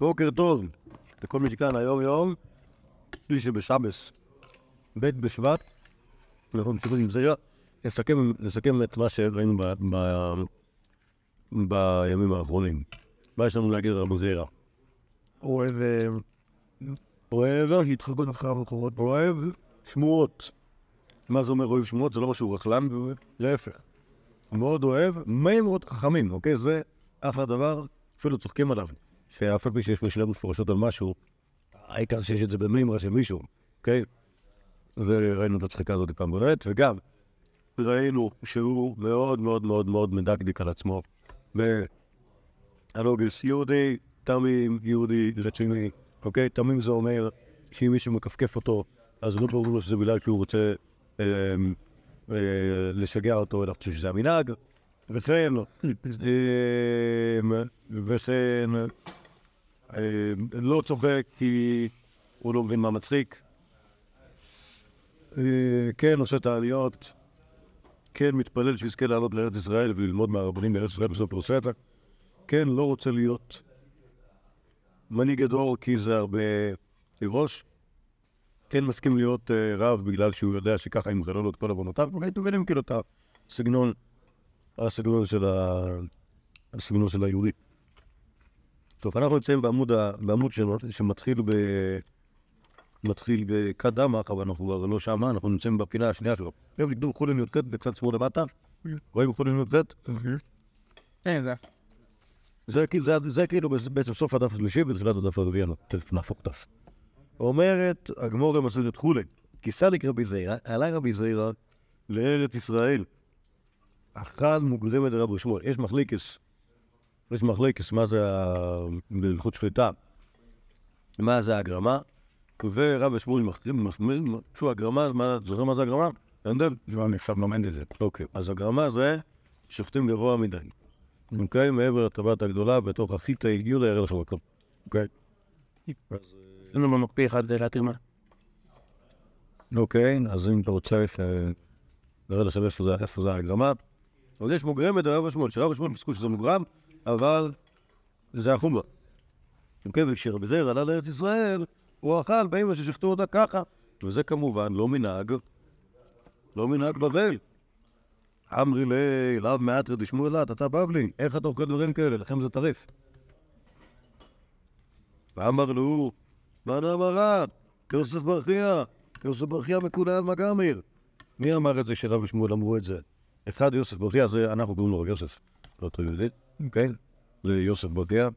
בוקר טוב לכל מי שכאן היום יום, שלישי בשבס, ב' בשבט, אנחנו ממשיכים עם זרע, נסכם, נסכם את מה שראינו ב, ב, בימים האחרונים. מה יש לנו להגיד על זרע? אוהב... אה, אוהב, התחלקות אחר המקורות. אוהב שמועות. מה זה אומר אוהב שמועות? זה לא משהו רכלן, להפך. מאוד אוהב מימרות חכמים, אוקיי? זה אחלה דבר, אפילו צוחקים עליו. שאף על פי שיש משנה מפורשות על משהו, העיקר שיש את זה במימרה של מישהו, אוקיי? זה ראינו את הצחיקה הזאת פעם בולט, וגם ראינו שהוא מאוד מאוד מאוד מאוד מדקדיק על עצמו. והלוגס יהודי, תמים, יהודי רציני, אוקיי? תמים זה אומר שאם מישהו מכפכף אותו, אז לא ברור לו שזה בגלל שהוא רוצה אה, אה, לשגע אותו, אלא חושב שזה המנהג. וכן, אה, וכן, לא צוחק כי הוא לא מבין מה מצחיק. אה, כן, עושה את העליות. כן, מתפלל שיזכה לעלות לארץ ישראל וללמוד מהרבנים בארץ ישראל בסוף עושה את זה. כן, לא רוצה להיות מנהיג הדור כי זה הרבה ראש. כן מסכים להיות uh, רב בגלל שהוא יודע שככה ימחלו לו את כל עוונותיו. אתם מבינים כאילו את הסגנון. הסגנון של היהודי. טוב, אנחנו נמצאים בעמוד, ה... בעמוד ש... שמתחיל ב... מתחיל בכד דמך, אבל אנחנו כבר לא שמה, אנחנו נמצאים בפינה השנייה שלו. עכשיו נקדו חולין י"ח בצד שמאל למטה. רואים חולין י"ח? כן, זה... זה, כאילו- זה, זה כאילו בעצם סוף הדף השלישי ותחילת הדף הרביעי, אני תכף נהפוך דף. אומרת הגמור במסורת חולין, כי סליק רבי זעירא, עלה רבי זעירא לארץ ישראל. אכל מוגרמת רבי שמואל. יש מחליקס, יש מחליקס, מה זה ה- בהלכות שחיטה, מה זה הגרמה, ורבי שמואל מחמיר, שהוא הגרמה, מה- זוכר מה זה הגרמה? הנדל? לא, אני עכשיו לומד את זה. אוקיי, אז הגרמה זה שופטים גבוה מדי. אוקיי, מעבר לטבעת הגדולה, בתוך החיטה יהיו יראה לך מקום. אוקיי? אין לנו מקפיא אחד זה להתיר מה. אוקיי, אז אם אתה רוצה. נראה לכם איפה זה, הגרמה. אז יש מוגרמת ברב השמואל, שרב השמואל פסקו שזה מוגרם, אבל זה החומרה. אוקיי, וכשרבי זעיר עלה לארץ ישראל, הוא אכל באמא ששחטו אותה ככה. וזה כמובן לא מנהג, לא מנהג בבל. אמרי לי, לאו מעטרי דשמואל לה, אתה בבלי, איך אתה אוכל דברים כאלה? לכם זה טרף. ואמר לו, נאמר רע? כיוסף ברכיה, כיוסף ברכיה מקולל מגמיר. מי אמר את זה שרב ושמואל אמרו את זה? אחד יוסף ברכיה, זה אנחנו קוראים לו רב יוסף, לא אותו יהודי, כן? זה יוסף ברכיה.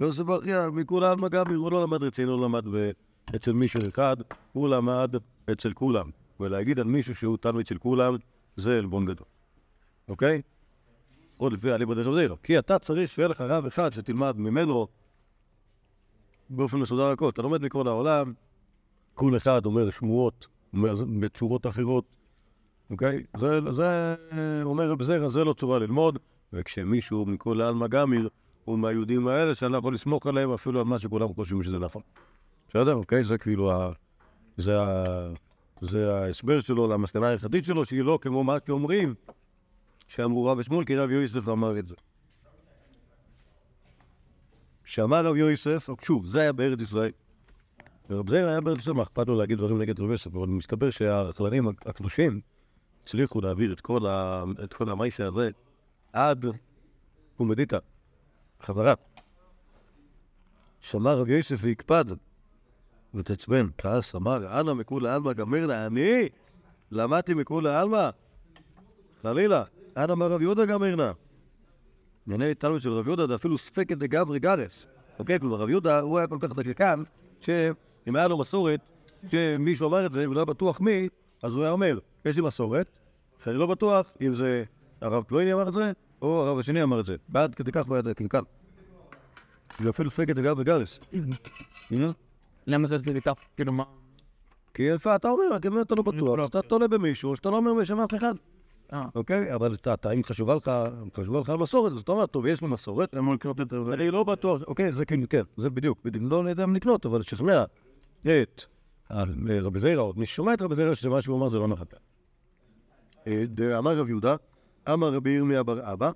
יוסף ברכיה מקולל מגמיר, הוא לא למד רציני, לא למד אצל מישהו אחד, הוא למד אצל כולם. ולהגיד על מישהו שהוא תלמיד של כולם, זה עלבון גדול. אוקיי? עוד לפי אליבא דרב כי אתה צריך שיהיה לך רב אחד שתלמד ממנו באופן מסודר הכל. אתה לומד מכל העולם, כל אחד אומר שמועות זה בצורות אחרות, אוקיי? זה, זה אומר זרע, זה לא צורה ללמוד, וכשמישהו מכל העלמא גמיר הוא מהיהודים האלה שאני לא יכול לסמוך עליהם אפילו על מה שכולם חושבים שזה נכון. בסדר? אוקיי? זה כאילו ה... זה ה... זה ההסבר שלו למסקנה ההלכתית שלו, שהיא לא כמו מה שאומרים, שאמרו רב ושמואל, כי רב יוסף אמר את זה. שאמר רב יוסף, שוב, זה היה בארץ ישראל. ורב זעיר היה בארץ ישראל, מה אכפת לו להגיד דברים נגד רב יוסף, אבל מסתבר שהכללים הקדושים הצליחו להעביר את כל, ה... את כל המייסה הזה עד קומדיטה, חזרה. שמע רב יוסף והקפד, ותעצבן, כעס, אמר, אנא מכולי עלמא גמרנה, אני למדתי מכולי עלמא? חלילה, אנא מרב יהודה גמרנה. ענייני תלמוד של רב יהודה זה אפילו ספקת דגברי גרס. אוקיי, כלומר רב יהודה הוא היה כל כך דקקן, שאם היה לו מסורת, שמישהו אמר את זה ולא היה בטוח מי, אז הוא היה אומר, יש לי מסורת, שאני לא בטוח אם זה הרב פלויני אמר את זה, או הרב השני אמר את זה. בעד כדי כך ועד קלקל. זה אפילו ספקת דגברי גרס. הנה. למה זה אצלי כך? כאילו מה? כי יפה, אתה אומר, רק אם אתה לא בטוח, אתה תולה במישהו, שאתה לא אומר בשם אף אחד, אה. אוקיי? אבל אם חשובה לך, חשובה לך המסורת, אז אתה אומר, טוב, יש לי מסורת, למה לקנות את זה? אני לא בטוח, אוקיי, זה כן, כן, זה בדיוק, בדיוק, לא יודע אם לקנות, אבל ששומע את ה- רבי זיירא, או מי ששומע את רבי זיירא, שמה שהוא אמר זה לא נכון. אה, אמר רב יהודה, אמר רבי ירמיה בר אבא,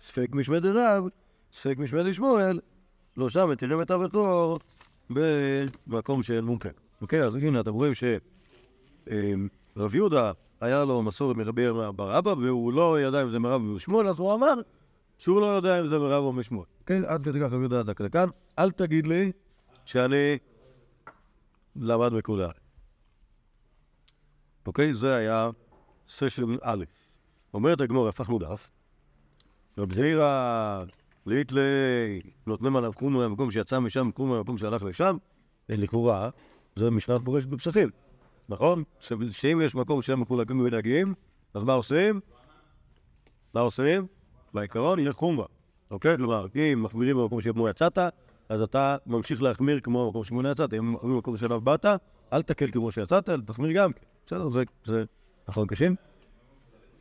ספק משמי דרב, ספק משמי דשמואל, שלושה מתירים את הבכור במקום שאין מומחה. אוקיי, אז הנה, אתם רואים שרב יהודה, היה לו מסורת מרבי בר אבא, והוא לא ידע אם זה מרב ושמואל, אז הוא אמר שהוא לא יודע אם זה מרב או משמואל. כן, עד כדי כך רב יהודה כאן. אל תגיד לי שאני למד מקודם. אוקיי? זה היה סשן א'. אומרת הגמור, הפכנו דף. רב זעירא, ליטלי, נותנים עליו קרונו מהמקום שיצא משם, קרונו מהמקום שהלך לשם, לכאורה, זה משנה פורשת בפסחים, נכון? שאם יש מקום שהם מחולקים במנהגים, אז מה עושים? מה עושים? בעיקרון יהיה חומרה, אוקיי? כלומר, אם מחמירים במקום שבו יצאת, אז אתה ממשיך להחמיר כמו במקום שבו יצאת. אם מחמירים במקום שאליו באת, אל תקל כמו שיצאת, אלא תחמיר גם. בסדר, זה, זה נכון קשים?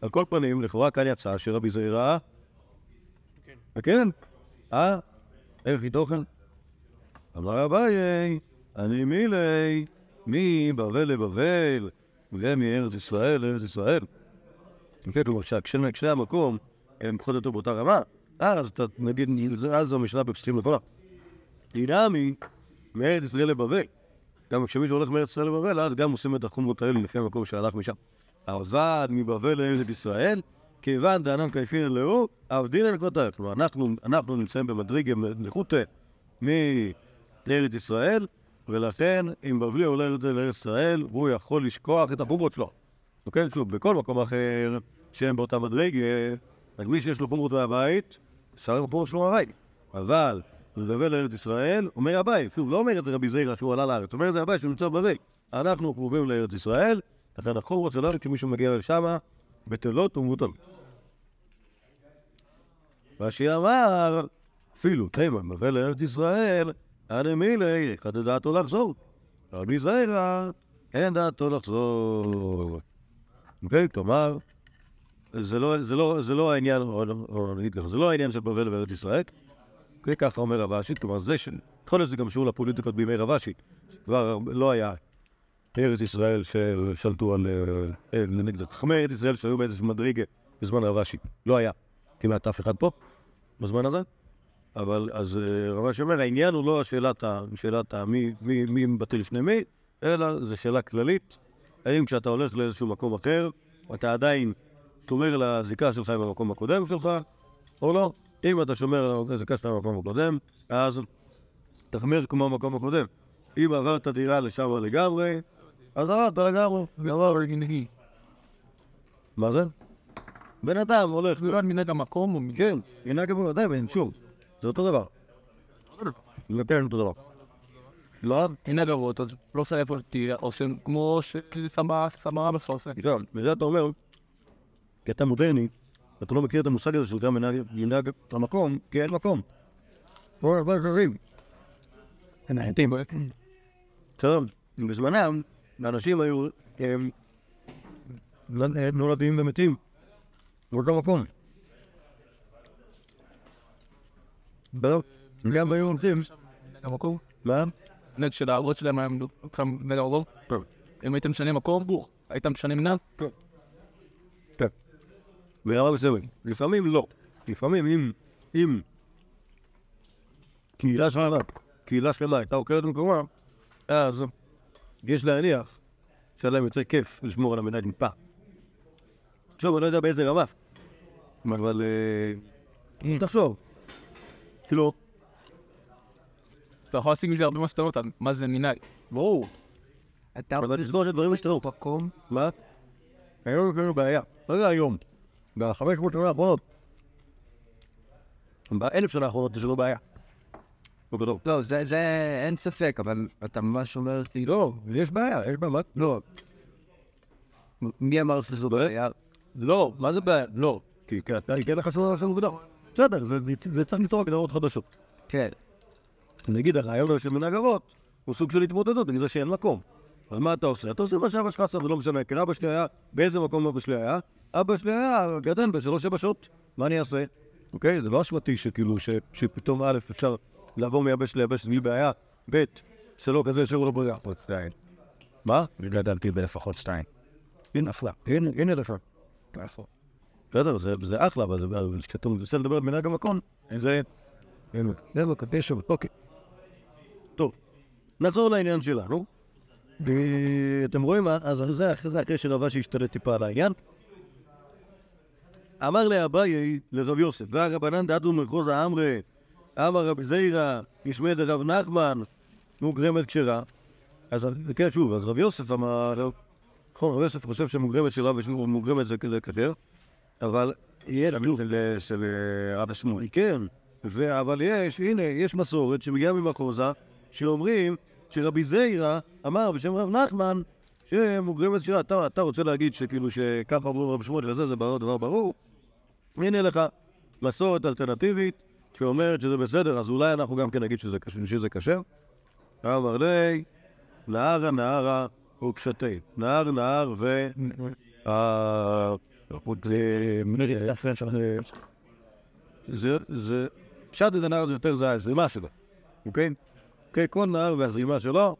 על כל פנים, לכאורה כאן יצא שרבי זעירא... כן. אה? איך היא תוכן? אמר אביי, אני מילי, מבבל לבבל, ומארץ ישראל לארץ ישראל. כן, כלומר, כשני המקום הם פחות או יותר באותה רמה, אז אתה, נגיד, אז המשנה בפסחים נכונה. דינמי, מארץ ישראל לבבל. גם כשמישהו הולך מארץ ישראל לבבל, אז גם עושים את החומרות האלה לפי המקום שהלך משם. עבד מבבל לארץ ישראל, כיוון דענן כיפין אלוהו, עבדינן כבתר. כלומר, אנחנו, אנחנו נמצאים במדרגה נכותה מארץ ישראל, ולכן אם בבלי עולה לארץ ישראל, הוא יכול לשכוח את החומרות שלו. אוקיי? שוב, בכל מקום אחר שהם באותה מדרגה, רק מי שיש לו חומרות מהבית, שר עם החומרות שלו מהבית. אבל מדבר לארץ ישראל, אומר הבית, שוב, לא אומר את זה רבי זיירה שהוא עלה לארץ, אומר את זה הבית שהוא נמצא בבית. אנחנו קרובים לארץ ישראל, לכן החומרות שלנו כשמישהו מגיע לשם, בטלות ומבוטלות. רש"י אמר, אפילו תימן מבוא לארץ ישראל, אנא מילי, אחד דעתו לחזור. רבי זיירה, אין דעתו לחזור. אוקיי, כלומר, זה לא, זה לא, זה לא העניין, או נגיד ככה, זה לא העניין של בבל וארץ ישראל. ככה אומר רב אשי, כלומר זה ש... יכול להיות שזה גם שיעור לפוליטיקות בימי רב אשי, שכבר לא היה ארץ ישראל ששלטו על... אה, נגיד, חכמי ארץ ישראל שהיו באיזשהו מדרגה בזמן רב אשי. לא היה כמעט אף אחד פה בזמן הזה. אבל אז אה, רב אשי אומר, העניין הוא לא שאלת, מי, מבטא לפני מי, אלא זו שאלה כללית. האם כשאתה הולך לאיזשהו מקום אחר, אתה עדיין שומר על הזיקה שלך עם המקום הקודם שלך, או לא? אם אתה שומר על הזיקה שלך עם המקום הקודם, אז תחמיר כמו המקום הקודם. אם עברת דירה לשם לגמרי, אז עברת לגמרי. עבר. מה זה? בן אדם הולך... לא מנהג המקום או מנהג... כן, ינהג כמו אדם, שוב, זה אותו דבר. כן אותו דבר. לא? מנהג אבות, אז לא עושה איפה שתהיה, עושים כמו שסברה בסוף עושה. נכון, וזה אתה אומר, כי אתה מודרני, ואתה לא מכיר את המושג הזה של גם מנהג- המקום, כי אין מקום. פה הרבה דברים. נהייתים. טוב, בזמנם, האנשים היו הם, נולדים ומתים באותו מקום. גם היו הולכים, המקום? מה? מנהג של האבות שלהם היה מנהג הרוב. טוב, אם הייתם משנים מקום, היית משנה מנהג? טוב. ברמה מסוימת. לפעמים לא. לפעמים אם, אם קהילה שלמה, קהילה שלמה הייתה עוקרת במקומה, אז יש להניח שהיה להם יותר כיף לשמור על המנהג מפה. עכשיו, אני לא יודע באיזה רמה, אבל אה, תחשוב. כאילו, אתה יכול להשיג מזה הרבה מסקנות על מה זה מנהג. ברור, אתה אבל תזכור שדברים השתנו. מקום? מה? היום יש לנו בעיה, לא זה היום, בחמש מאות שנה האחרונות. באלף שנה האחרונות יש לנו בעיה. בגדול. לא, זה, זה אין ספק, אבל אתה ממש אומר לי, לא, יש בעיה, יש בעיה. לא. מי אמר שזו בעיה? לא, מה זה בעיה? לא. כי אתה כן לך שום דבר מוגדר. בסדר, זה- זה צריך ליצור הגדרות חדשות. כן. נגיד הרעיון הזה של מנהג אבות הוא סוג של התמודדות עם זה שאין מקום. אז מה אתה עושה? אתה עושה מה שאבא שלך עשה, זה לא משנה. כן, אבא שלי היה, באיזה מקום אבא שלי היה? אבא שלי היה גדל בשלוש שבע שעות. מה אני אעשה? אוקיי? זה לא אשמתי שכאילו, ש- שפתאום א', אפשר לעבור מיבש ליבש בלי בעיה, ב', שלא כזה שהוא לא ברירה. מה? אני גדלתי בלפחות שתיים. הנה, אחלה. הנה, הנה לך. בסדר, זה, זה אחלה, אבל זה- אבל כשאתה מנסה לדבר על מנהג המקום, זה זה בקפשע, אוקיי. טוב, נחזור לעניין שלנו. אתם רואים, אז זה אחרי שרבשי השתלט טיפה על העניין. אמר לאביי לרב יוסף, והרבנן דעתו מחוז האמרי, אמר רבי זיירא, ישמע דרב נחמן, מוגרמת כשרה. אז כן, שוב, אז רב יוסף אמר, נכון, רב יוסף חושב שמוגרמת שלה ומוגרמת זה כשר, אבל יש... של רב שמואל. כן, אבל יש, הנה, יש מסורת שמגיעה ממחוזה, שאומרים שרבי זיירא אמר בשם רב נחמן שמוגרמת שירה. אתה, אתה רוצה להגיד שכאילו שככה אומרים רב שמואל וזה, זה דבר ברור? הנה לך מסורת אלטרנטיבית שאומרת שזה בסדר, אז אולי אנחנו גם כן נגיד שזה, כשר-. אמר לי, נהרה נהרה וקשתי. נהר נהר ו... זה- פשט את הנהר זה יותר זה הזרימה שלו, אוקיי? אוקיי, כל נהר והזרימה שלו.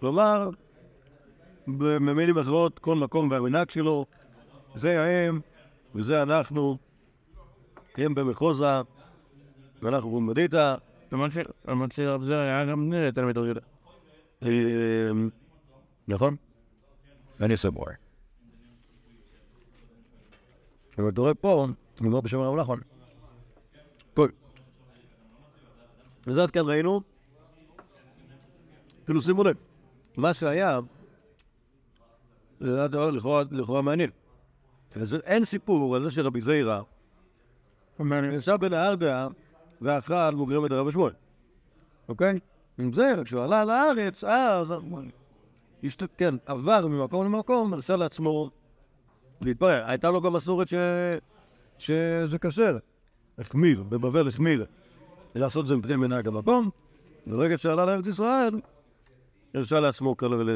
כלומר, במילים אחרות, כל מקום והמנהג שלו, זה הם וזה אנחנו, הם במחוזה, ואנחנו במדיטה. למרות שרב זה היה גם תלמיד רבי יהודה. אמ, נכון? אני סבור. אבל אתה רואה פה, אני אומר בשם הרב נחמן. טוב. וזה עד כאן ראינו. כאילו שימו לב, מה שהיה, זה היה דבר לכאורה- מעניין. אין סיפור על זה שרבי זיירא ישב בנהר דעה ואכל מוגרמת הרב שמואל. אוקיי? עם זה, כשהוא עלה לארץ, אז... כן, עבר ממקום למקום, עשה לעצמו להתפרע. הייתה לו גם מסורת. שזה כשר. החמיר, בבבל החמיר. לעשות את זה מפני מנהג המקום, ברגע שעלה לארץ ישראל, הרשה לעצמו כאלה ול...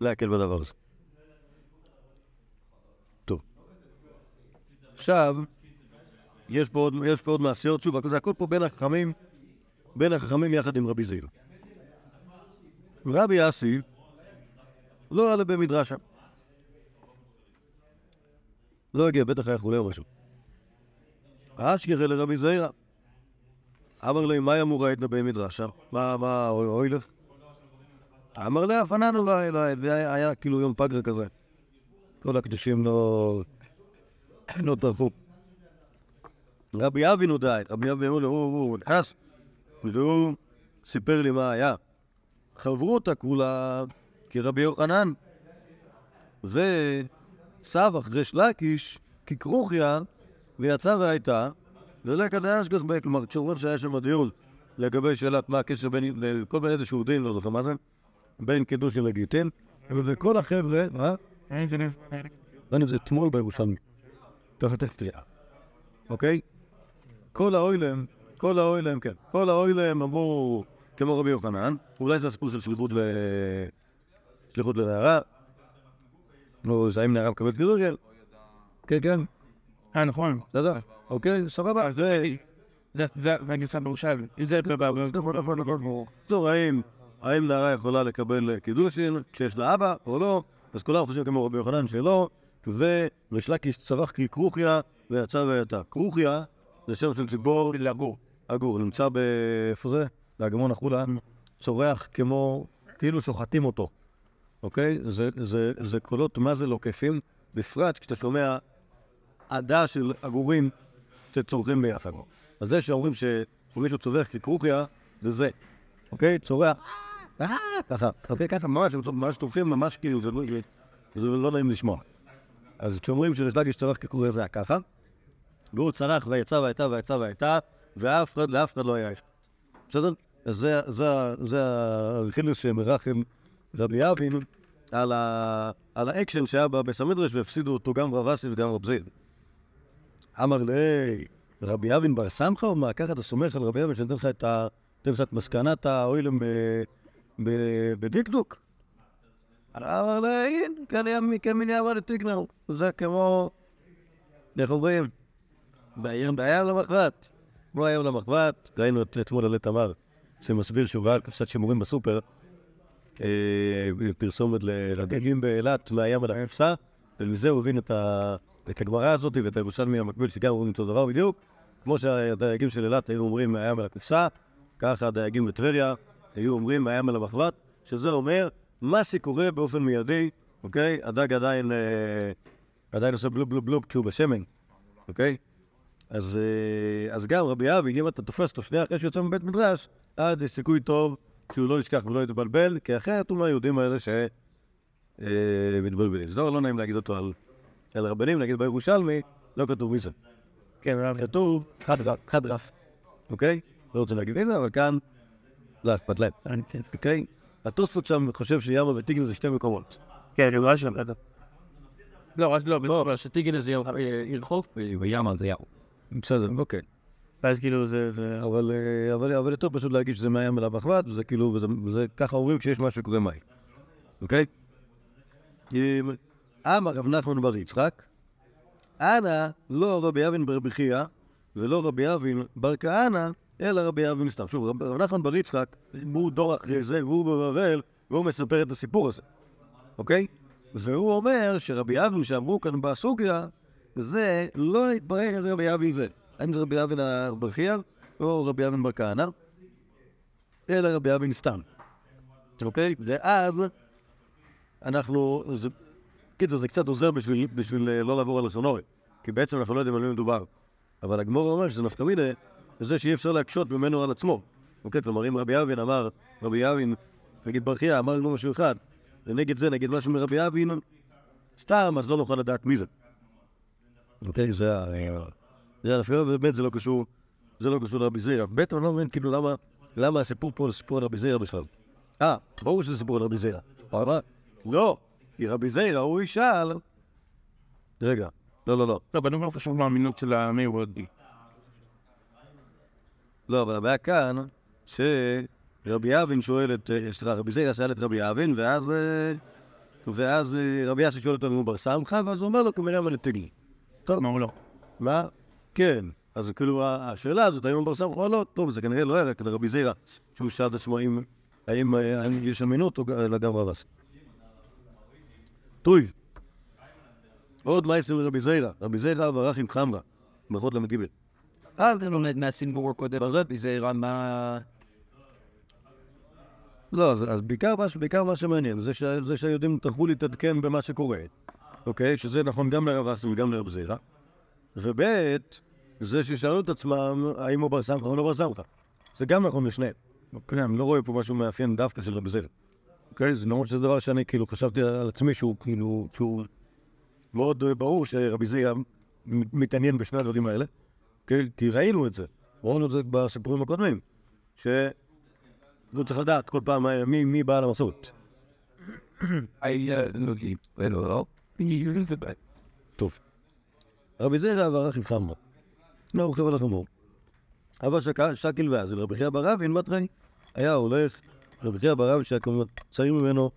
להקל בדבר הזה. טוב. עכשיו, יש פה עוד, יש פה עוד מעשיות, שוב, זה הכל פה בין החכמים, בין החכמים יחד עם רבי זיל. רבי אסי לא עלה במדרשה. לא הגיע, בטח היה חולה או משהו. אשכרה לרבי זיירא. אמר לי, מה אמור הייתנה במדרשה? מה, מה, אוי אוי לך? אמר לי, הפנן אולי, אולי, והיה היה כאילו יום פגרה כזה. כל הקדושים לא... לא טרחו. רבי אבינו די, רבי אבינו, הוא, הוא, הוא נכנס, והוא סיפר לי מה היה. חברותא כולה כרבי יוחנן, וצב אחרי שלקיש ככרוכיה, ויצא והייתה, ולקא דאשגח בי, כלומר, כשאומרים שהיה שם דיון לגבי שאלת מה הקשר בין, לכל מיני איזשהו דין, לא זוכר מה זה, בין קידושין לגיטין, וכל החבר'ה, מה? לא אם זה אתמול בירושלמי, תכף תכף תראה, אוקיי? כל האוילם, כל האוילם, כן, כל האוילם אמרו כמו רבי יוחנן, אולי זה הסיפור של שליחות ל... שליחות לנערה, או האם נערה מקבלת קידושין, כן, כן, אה, נכון. בסדר, אוקיי, סבבה, זה... זה- זה זה הגרסה בירושלמי. אם זה ב- נכון, נכון, נכון. בקיצור, האם נערה יכולה לקבל קידושין כשיש לה אבא או לא, אז כולם חושבים כמו רבי יוחנן שלא, וריש לקיש צבח ככרוכיה ויצא ויתה. כרוכיה זה שם של ציפור לגור. אגור, נמצא ב... איפה זה? באגמון החולה, צורח כמו, כאילו שוחטים אותו, אוקיי? זה, זה, זה קולות מה זה לא כיפים, בפרט כשאתה שומע עדה של עגורים שצורכים ביחד. אז זה שאומרים שמישהו צווח ככרוכיה, זה זה, אוקיי? צורח, אה, ככה, אוקיי? ככה ממש, ממש טורפים, ממש כאילו, זה לא, זה לא נעים לשמוע. אז כשאומרים שרשלגיש צורח ככרוכיה זה היה ככה, והוא צרח ויצא והייתה ויצא והייתה, ואף אחד, לאף אחד לא היה אחד. בסדר? זה, זה, זה הרכילוס שמרחם רבי אבין על, ה, על האקשן שהיה בבית המדרש והפסידו אותו גם רב אסי וגם רב זיד. אמר לי, רבי אבין בר סמכה או מה? ככה אתה סומך על רבי אבין שנותן לך את, ה, לך את מסקנת האוילם בדקדוק? אמר לי, כן היה כמיני אמר לתיקנר. זה כמו, איך אומרים? ביום, למחרת. כמו היום למחרת, ראינו את אתמול על תמר, שמסביר שהוא ראה על קופסת שימורים בסופר, אה, פרסומת לדגים באילת מהים על הקופסה, ומזה הוא הבין את הגמרא הזאת ואת הירושלמי המקביל, שגם אומרים אותו דבר בדיוק, כמו שהדייגים של אילת היו אומרים מהים אל הקופסה, ככה הדייגים בטבריה היו אומרים מהים אל המחבת, שזה אומר מה שקורה באופן מיידי, אוקיי? הדג עדיין, אה, עדיין עושה בלוב בלוב בלוב כשהוא בשמן, אוקיי? אז, אה, אז גם רבי אבי, אם אתה תופס אותו שנייה אחרי שיוצא מבית מדרש, אז יש סיכוי טוב שהוא לא ישכח ולא יתבלבל, כי אחרת הוא מהיהודים האלה שמתבלבלים. זה לא נעים להגיד אותו על, על רבנים, נגיד בירושלמי, לא כתוב מי זה. כן. כתוב חד רף. חד רף. אוקיי? לא רוצה להגיד איזה, אבל כאן לא אכפת להם, אוקיי? התוספות שם חושב שימה וטיגן זה שתי מקומות. כן, אני רואה שם. לא, רק לא, בסדר, שטיגן זה עיר חוף, וימה זה ים. בסדר, אוקיי. ואז כאילו זה... זה- אבל, אה, אבל, אבל יותר פשוט להגיד שזה מהים אל המחבת, וזה כאילו, וזה, ככה אומרים כשיש משהו שקורה מים, אוקיי? אמר רב נחמן בר יצחק, אנא לא רבי אבין בר בחייא ולא רבי אבין בר כהנא, אלא רבי אבין סתם. שוב, רב נחמן בר יצחק, הוא דור אחרי זה, והוא בבבל, והוא מספר את הסיפור הזה, אוקיי? והוא אומר שרבי אבין שאמרו כאן בסוגיה, זה לא התברר איזה רבי אבין זה. האם זה רבי אבין הברכיאל או רבי אבין בר כהנא, אלא רבי אבין סתם. אוקיי? ואז אנחנו... זה- קיצור, זה קצת עוזר בשביל, אה, לא לעבור על הסונורי, כי בעצם אנחנו לא יודעים על מי מדובר. אבל הגמור אומר שזה נפקא מינה לזה שאי אפשר להקשות ממנו על עצמו. אוקיי? כלומר, אם רבי אבין אמר, רבי אבין, נגיד ברכייה, אמר לנו משהו אחד, ונגד זה נגיד משהו מרבי אבין, סתם, אז לא נוכל לדעת מי זה. אוקיי? זה ה... זה הנפקא, ובאמת זה לא קשור, זה לא קשור לרבי זירא. אני לא מבין כאילו למה, למה הסיפור פה הוא סיפור על רבי זירא בכלל. אה, ברור שזה סיפור על רבי זירא. אבל מה? לא, כי רבי זירא הוא ישאל... רגע, לא, לא, לא. לא, אבל אני אומר פשוט מהאמינות של המי וורדי. לא, אבל הבעיה כאן, שרבי אבין שואל את, אה, סליחה, רבי זירא שאל את רבי אבין, ואז, אה, ואז אה, רבי אסי שואל אותו אם הוא בר סמכה, ואז הוא אומר לו כמובן מנתגי. טוב, מה הוא לא? מה? כן. אז כאילו השאלה הזאת, האם הוא בר סמכה או לא, טוב, זה כנראה לא היה רק לרבי זירא, שהוא שאל את עצמו האם, אה, האם יש אמינות או גם רב אסי. טוב. עוד מייסר לרבי זירא, רבי זירא ברח עם חמרה, ברכות ל"ג. אז אתה לומד מהסיפור הקודם הזה, זה רמה... לא, אז, בעיקר, מה, מה שמעניין זה, ש, זה שהיהודים טרחו להתעדכן במה שקורה, אוקיי? שזה נכון גם לרב אסי וגם לרב זירא. וב' זה ששאלו את עצמם האם הוא בר סמכה או לא בר סמכה. זה גם נכון לשניהם. אוקיי, אני לא רואה פה משהו מאפיין דווקא של רב זירא. אוקיי? זה למרות שזה דבר שאני כאילו חשבתי על עצמי שהוא כאילו, שהוא מאוד אה, ברור שרבי זירא מתעניין בשני הדברים האלה. אוקיי? כי ראינו את זה. ראינו את זה בסיפורים הקודמים. ש... הוא צריך לדעת כל פעם אה, מי, בעל המסורת. טוב. רבי זירא וערך עם חמרה. לא רוכב על החמור. אבל שקל- ואז, רבי חייא בר אבין מטרי, היה הולך, רבי חייא בר אבין כמובן צעיר ממנו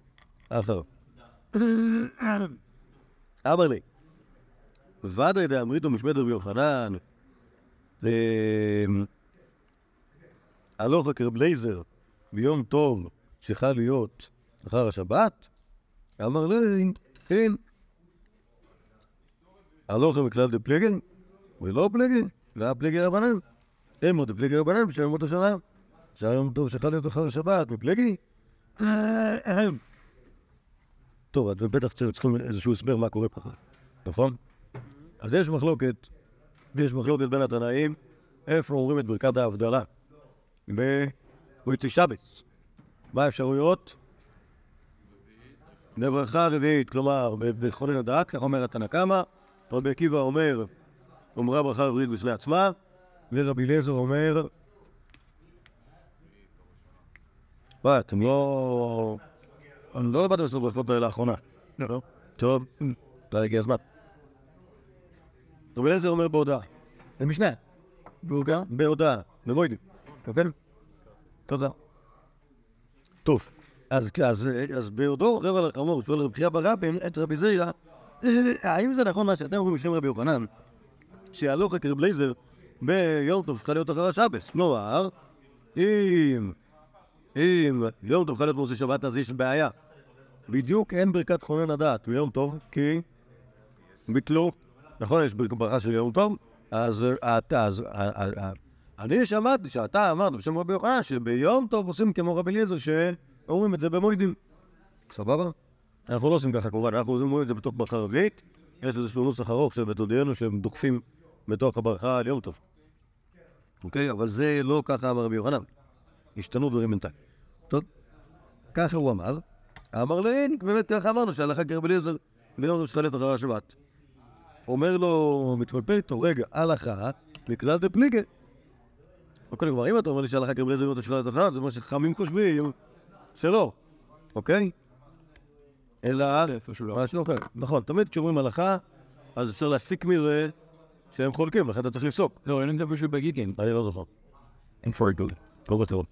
אחריו. אמר לי, ודאי דאמריתו משמד רבי יוחנן, אמ, הלוך כרב לייזר ביום טוב שחל להיות אחר השבת, אמר לי, כן. הלוך מכלל דפליגן, ולא פליגן, והיה פליגי רבנן. עוד פליגי רבנן בשם ימות השנה. יום טוב שחל להיות אחר השבת, מפליגי. טוב, אתם בטח צריכים איזשהו הסבר מה קורה פה, נכון? אז יש מחלוקת, יש מחלוקת בין התנאים, איפה אומרים את ברכת ההבדלה? במועצי שבס. מה האפשרויות? בברכה רביעית, כלומר, ב- בכונן הדק, אומר התנא קמא, רבי עקיבא אומר, אומרה ברכה רביעית בפני עצמה, ורבי אליעזר אומר, מה, אתם לא... אני לא למדתם עשר ברכות לאחרונה. לא. טוב, אולי הגיע הזמן. רבי אליעזר אומר בהודעה. זה משנה. גם? בהודעה, במוידים, אוקיי? תודה. טוב, אז, בעודו רבע לחמור שואל רבי חייא ברבין את רבי זירא, "אה, האם זה נכון מה שאתם אומרים בשם רבי יוחנן, שהלוך כרב לייזר ביום טוב צריכה להיות אחר השבס? כלומר, אם, אם יום טוב צריכה להיות מוצאי שבת אז יש בעיה. בדיוק אין ברכת חונן הדעת ביום טוב, כי ביטלו, נכון, יש ברכה של יום טוב, אז אה, אה, אני שמעתי שאתה אמרת בשם רבי יוחנן שביום טוב עושים כמו רבי אליעזר שאומרים את זה במועדים. סבבה? אנחנו לא עושים ככה כמובן, אנחנו אומרים את זה בתוך ברכה רביעית. יש איזשהו נוסח ארוך שבתודיענו שהם דוחפים בתוך הברכה על יום טוב. אוקיי? אבל זה לא ככה אמר רבי יוחנן. השתנו דברים בינתיים. טוב, ככה הוא אמר. אמר לי, באמת ככה אמרנו שהלכה כרבי אליעזר ביום טוב שחלט אחרי השבת. אומר לו, מתפלפל איתו, רגע, הלכה מכלל דפליגה. אוקיי, כלומר, אם אתה אומר לי שהלכה כרבי אליעזר ביום טוב שחלט אחרי, זה מה שחכמים חושבים שלא, אוקיי? אלא משהו אחר. נכון, תמיד כשאומרים הלכה, אז אפשר להסיק מזה שהם חולקים, לכן אתה צריך לפסוק. לא, אין גם מישהו בגיגן. אני לא זוכר. אין פורטול. לא בטוח.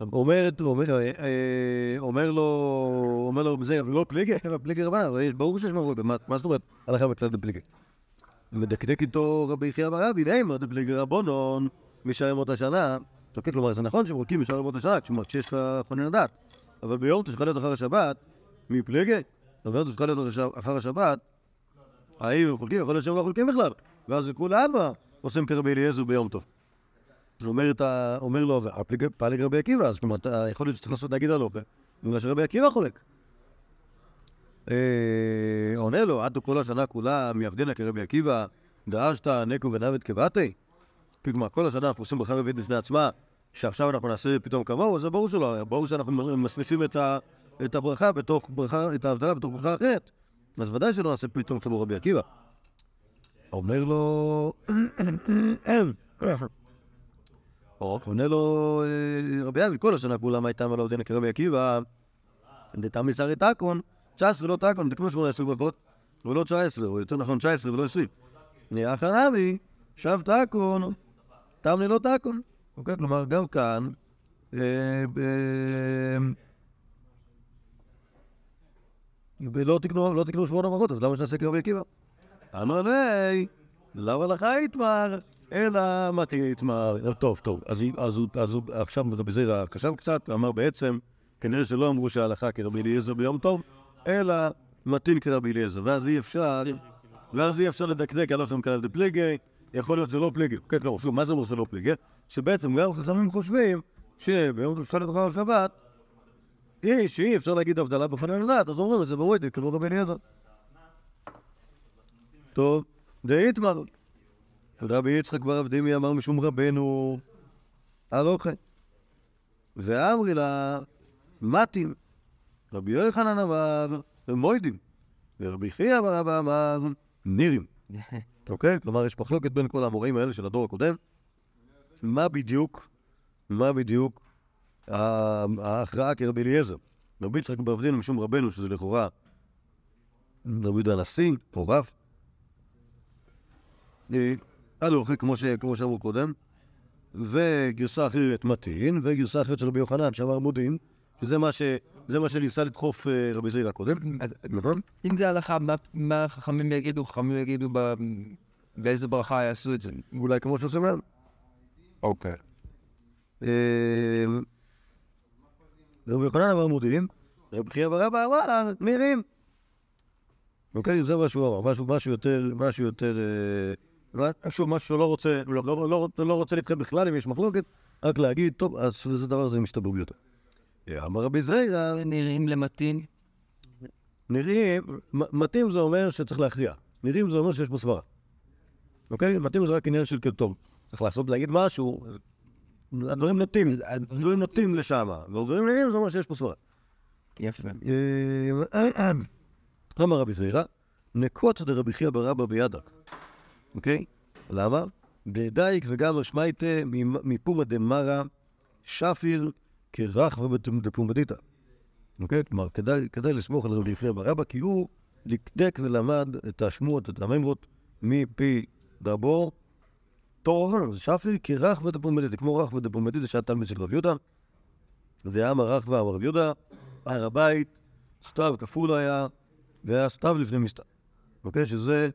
אומר, אומר, אה, אומר לו, אומר לו, זה לא פליגי, פליגי רבנן, ברור שיש מחלוקת, מה מה זאת אומרת הלכה בכלל דפליגי? מדקדק איתו רבי יחיא בר אבי, נעים דפליגי רבונון משער ימות השנה. אוקיי, כלומר, זה נכון שמורקים משער ימות השנה, כלומר, כשיש לך חונן הדת, אבל ביום תשכה להיות אחר השבת, מפליגי, ביום תשכה להיות אחר השבת, האם הם חולקים? יכול להיות שהם לא חולקים בכלל, ואז לכולם עושים כרבי אליעזר ביום טוב. אומר, לו, פעליג רבי עקיבא, אז כלומר, יכול להיות שצריך לעשות להגיד הלוכה, בגלל שרבי עקיבא חולק. אה, עונה לו, עד כל השנה כולה מיבדנה כרבי עקיבא, דאשת נקו ונבת כבתי. כלומר, כל השנה אנחנו עושים ברכה רביעית בפני עצמה, שעכשיו אנחנו נעשה פתאום כמוהו, זה ברור שלא, ברור שאנחנו מסניפים את. את הברכה בתוך ברכה, את ההבדלה בתוך ברכה אחרת. אז ודאי שלא נעשה פתאום כמו רבי עקיבא. אומר לו, עונה לו רבי אבי, כל השנה כולם הייתה מלא עודנה כרבי עקיבא, דתם לצערי תקון, 19 לא תקון, דקנו 18 ברכות, ולא 19, או יותר נכון 19 ולא 20. נהיה חנמי, שב תקון, תם לא תקון. אוקיי, כלומר, גם כאן, אה, ולא תקנו, לא תקנו שמונה ברכות, אז למה שנעשה כרבי עקיבא? אמר לי, למה לך יתמר? אלא מתאים יתמר. טוב, טוב, אז, אז, אז עכשיו רבי זירא חשב קצת, ואמר בעצם, כנראה שלא אמרו שההלכה כרבי אליעזר ביום טוב, אלא מתאים כרבי אליעזר, ואז אי אפשר, ואז אי אפשר לדקדק על אופן כאלה דפליגי, יכול להיות שזה לא פליגי. כן, כלומר, שוב, מה זה אומר שזה לא פליגי? שבעצם גם חכמים חושבים שביום טוב שחלת אחר השבת, היא שאי אפשר להגיד הבדלה בחנן הדת, אז אומרים את זה בווידק, כמו רבי אליעזר. טוב, דאיתמר. רבי יצחק בר אבדימי אמר משום רבנו, הלוכה. ואמרי לה, מתים. רבי יוחנן אמר, מוידים. ורבי חייא בר אבא אמר, נירים. אוקיי? כלומר, יש מחלוקת בין כל המורים האלה של הדור הקודם. מה בדיוק, מה בדיוק ההכרעה כרבי אליעזר? רבי יצחק בר אבדימי משום רבנו, שזה לכאורה רבי יהודה הנשיא, או רב. הלוכי, כמו שאמרו קודם, וגרסה אחרת מתין, וגרסה אחרת של רבי יוחנן, שאמר מודיעין, שזה מה, ש, מה שניסה לדחוף אה, רבי זעירה קודם, נכון? אם זה הלכה, מה חכמים יגידו? חכמים יגידו באיזה ברכה יעשו את זה? אולי כמו שעושים להם. אוקיי. אה, רבי יוחנן אמר מודיעין, רבי חייא ברבא אמר נירים. אוקיי, זה מה שהוא אמר, משהו יותר, משהו יותר... אה, שוב, משהו שלא רוצה, לא, לא, לא, לא רוצה להתחיל בכלל אם יש מחלוקת, רק להגיד, טוב, אז זה דבר הזה מסתבר ביותר. אמר רבי זריירא... נראים למתין? נראים, מתאים זה אומר שצריך להכריע. נראים זה אומר שיש בו סברה. אוקיי? מתאים זה רק עניין של טוב. צריך לעשות, להגיד משהו, הדברים נוטים, הדברים נוטים לשם, והדברים נראים זה אומר שיש פה סברה. יפה. אמר רבי זעירא, נקוט דרבי חייא ברבא בידה. אוקיי? למה? דדייק וגם שמייטה מפומא דמרא שפיר כרך דפומדיתא. אוקיי? כלומר, כדאי, כדאי לסמוך על רבי יחיא ברבא, כי הוא דקדק ולמד את השמועות, את הממרות, מפי דרבו. תור, זה שפיר כרך ודפומדיתא, כמו רך ודפומדיתא שהיה תלמיד של רב יהודה. זה עם הרך ואמר רב יהודה, הר הבית, סתיו כפול היה, והיה סתיו לפני מסתיו. אוקיי? שזה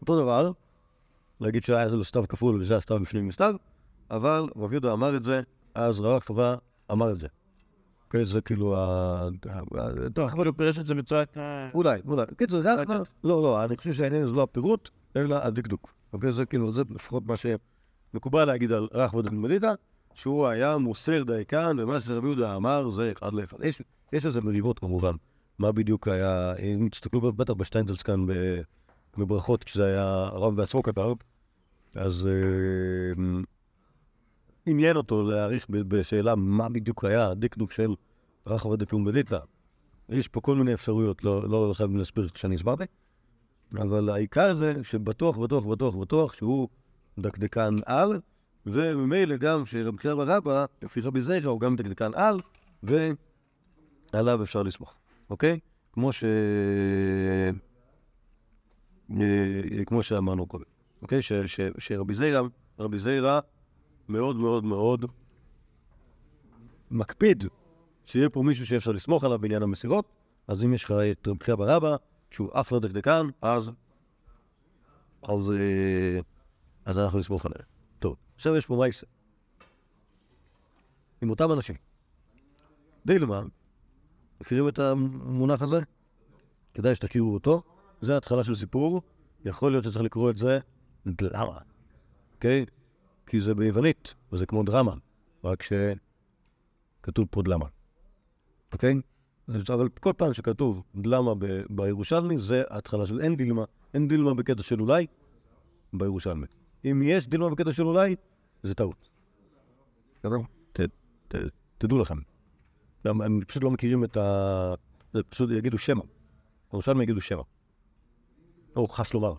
אותו דבר, להגיד שהיה סתיו כפול וזה הסתיו בפנים מסתיו, אבל רב יהודה אמר את זה, אז רב חברה אמר את זה. אוקיי, זה כאילו ה... טוב, אבל הוא פירש את זה בצורה... אולי, אולי. בקיצור, רחבה, לא, לא, אני חושב שהעניין זה לא הפירוט, אלא הדקדוק. אוקיי, זה כאילו, זה לפחות מה שמקובל להגיד על רחבה דמדיתא, שהוא היה מוסר דייקן, ומה שרבי יהודה אמר זה אחד לאחד. יש, איזה מריבות כמובן, מה בדיוק היה, אם תסתכלו בטח בשטיינזלס כאן בברכות, כשזה היה הרב בעצמו כתב, אז אה, עניין אותו להעריך בשאלה מה בדיוק היה הדקדוק של רחבה דפומבדיתא. יש פה כל מיני אפשרויות, לא, לא חייבים להסביר כשאני הסברתי, אבל העיקר זה שבטוח, בטוח, בטוח, בטוח שהוא דקדקן על, וממילא גם שרבי חייא בר אבא, לפי רבי זיירה, הוא גם דקדקן על, ועליו אפשר לסמוך, אוקיי? כמו ש... אה, כמו שאמרנו קודם, אוקיי? ש, ש, שרבי זיירה, רבי זיירה מאוד מאוד מאוד מקפיד שיהיה פה מישהו שאפשר לסמוך עליו בעניין המסירות, אז אם יש לך את רבי חייא בר אבא, שהוא אחלה דקדקן, אז... אז... אה, אז אנחנו נסמוך עליהם. טוב, עכשיו יש פה מייסה. עם אותם אנשים. דילמן, מכירים את המונח הזה? כדאי שתכירו אותו. זה ההתחלה של סיפור, יכול להיות שצריך לקרוא את זה דלמה, אוקיי? כי זה ביוונית, וזה כמו דרמה, רק שכתוב פה דלמה, אוקיי? אבל כל פעם שכתוב דלמה בירושלמי, זה ההתחלה של אין דילמה. אין דילמה בקטע של אולי, בירושלמי. אם יש דילמה בקטע של אולי, זה טעות. תדעו לכם. הם פשוט לא מכירים את ה... פשוט יגידו שמא. בירושלמי יגידו שמא. או חס לומר.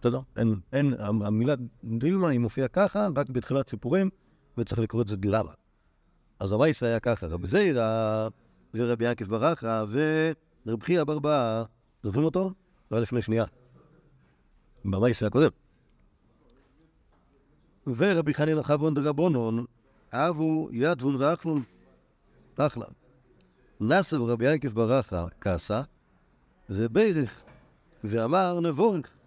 בסדר? אין, אין, המילה דילמה היא מופיעה ככה, רק בתחילת סיפורים, וצריך לקרוא את זה דילמה. אז המייס היה ככה, רבי זיירה, ורבי יעקב ברכה, ורבי חייא בר בא, זוכרים אותו? זה היה לפני שנייה. במייס הקודם. ורבי חנינא חברון דרבונון, אבו ידבון ואכלון, אחלה. נסב רבי יעקב ברכה כעסה, וברך, ואמר נבורך,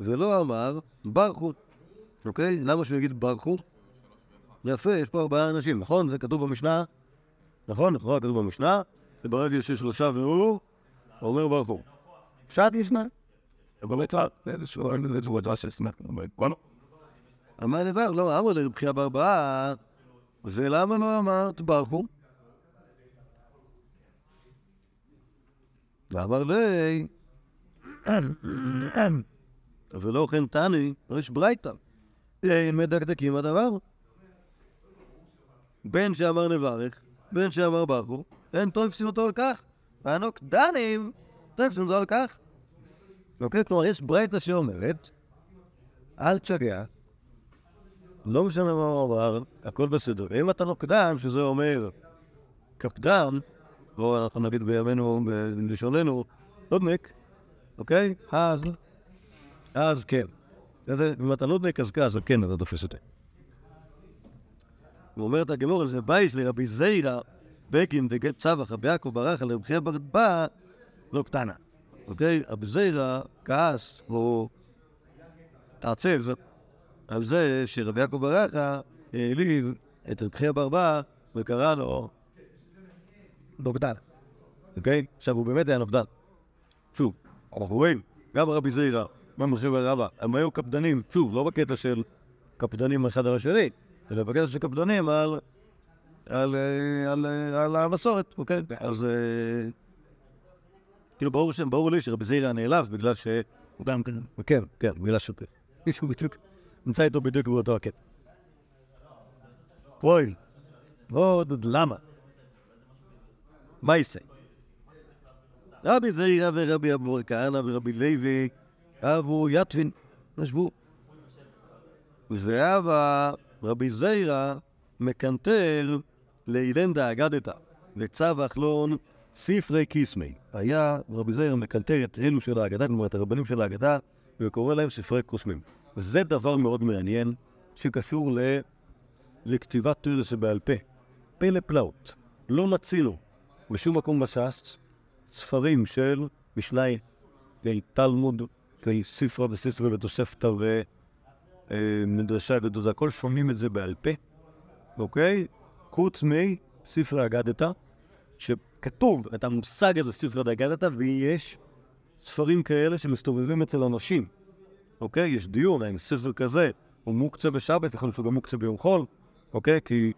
ולא אמר ברכו. אוקיי? למה שהוא יגיד ברכו? יפה, יש פה ארבעה אנשים, נכון? זה כתוב במשנה? נכון? לכאורה כתוב במשנה, וברגע שיש שלושה והוא, אומר ברכו. פשט משנה? בואו אמר נבר, לא, אמר לרב חייא בארבעה, ולמה לא אמרת ברכו? ואמר לי, ולא כן תני, יש ברייתא, אין מדקדקים הדבר. בין שאמר נברך, בין שאמר ברכו, אין תופסים אותו על כך. והנוק דנים, תופסים אותו על כך. אוקיי? כלומר, יש ברייתא שאומרת, אל תשגע, לא משנה מה הוא אמר, הכל בסדר. אם אתה נוקדם, שזה אומר קפדן, או אנחנו נגיד בימינו, בלשוננו, נודניק, אוקיי? אז, אז כן. אם אתה נודניק, כן, אז כן, אתה תופס אותי. הוא אומר את הגמור הזה, בייס לרבי זיירה, בגין דגת צבח, רבי יעקב ברח על רבי בר בא, לא קטנה. אוקיי? רבי זיירה כעס, או התעצב, זה על זה שרבי יעקב ברכה העליב את רבי חייא בר בא וקרא לו נוגדן. אוקיי? עכשיו, הוא באמת היה נוגדן. שוב, אנחנו רואים, גם רבי זעירא, רבי בר אבא, הם היו קפדנים, שוב, לא בקטע של קפדנים אחד על השני, אלא בקטע של קפדנים על, על, על, על המסורת, אוקיי? אז אה, כאילו, ברור, ש- ברור לי שרבי זעירא נעלב בגלל ש... הוא גם כזה. כן, כן, בגלל שהוא מישהו בדיוק, נמצא איתו בדיוק באותו הקטע. פועל, עוד למה? מה יישא? רבי זעירא ורבי אבו כהנא ורבי לוי אבו יתבין, ישבו. וזהבה רבי זעירא מקנטר לאילנדה אגדתא, וצבח לון ספרי קיסמי. היה רבי זעירא מקנטר את אלו של ההגדה, כלומר את הרבנים של ההגדה, וקורא להם ספרי קוסמים. זה דבר מאוד מעניין, שקשור ל... לכתיבת תרא שבעל פה. פלא פלאות. לא מצינו בשום מקום בש"ס ספרים של של תלמוד, ספרה וספרה ותוספתא ומדרשה ודוזה, הכל שומעים את זה בעל פה, אוקיי? חוץ מספרי אגדתא, שכתוב את המושג הזה, ספר דאגדתא, ויש ספרים כאלה שמסתובבים אצל אנשים, אוקיי? יש דיון האם ספר כזה הוא מוקצה בשבת, יכול להיות שהוא גם מוקצה ביום חול, אוקיי? כי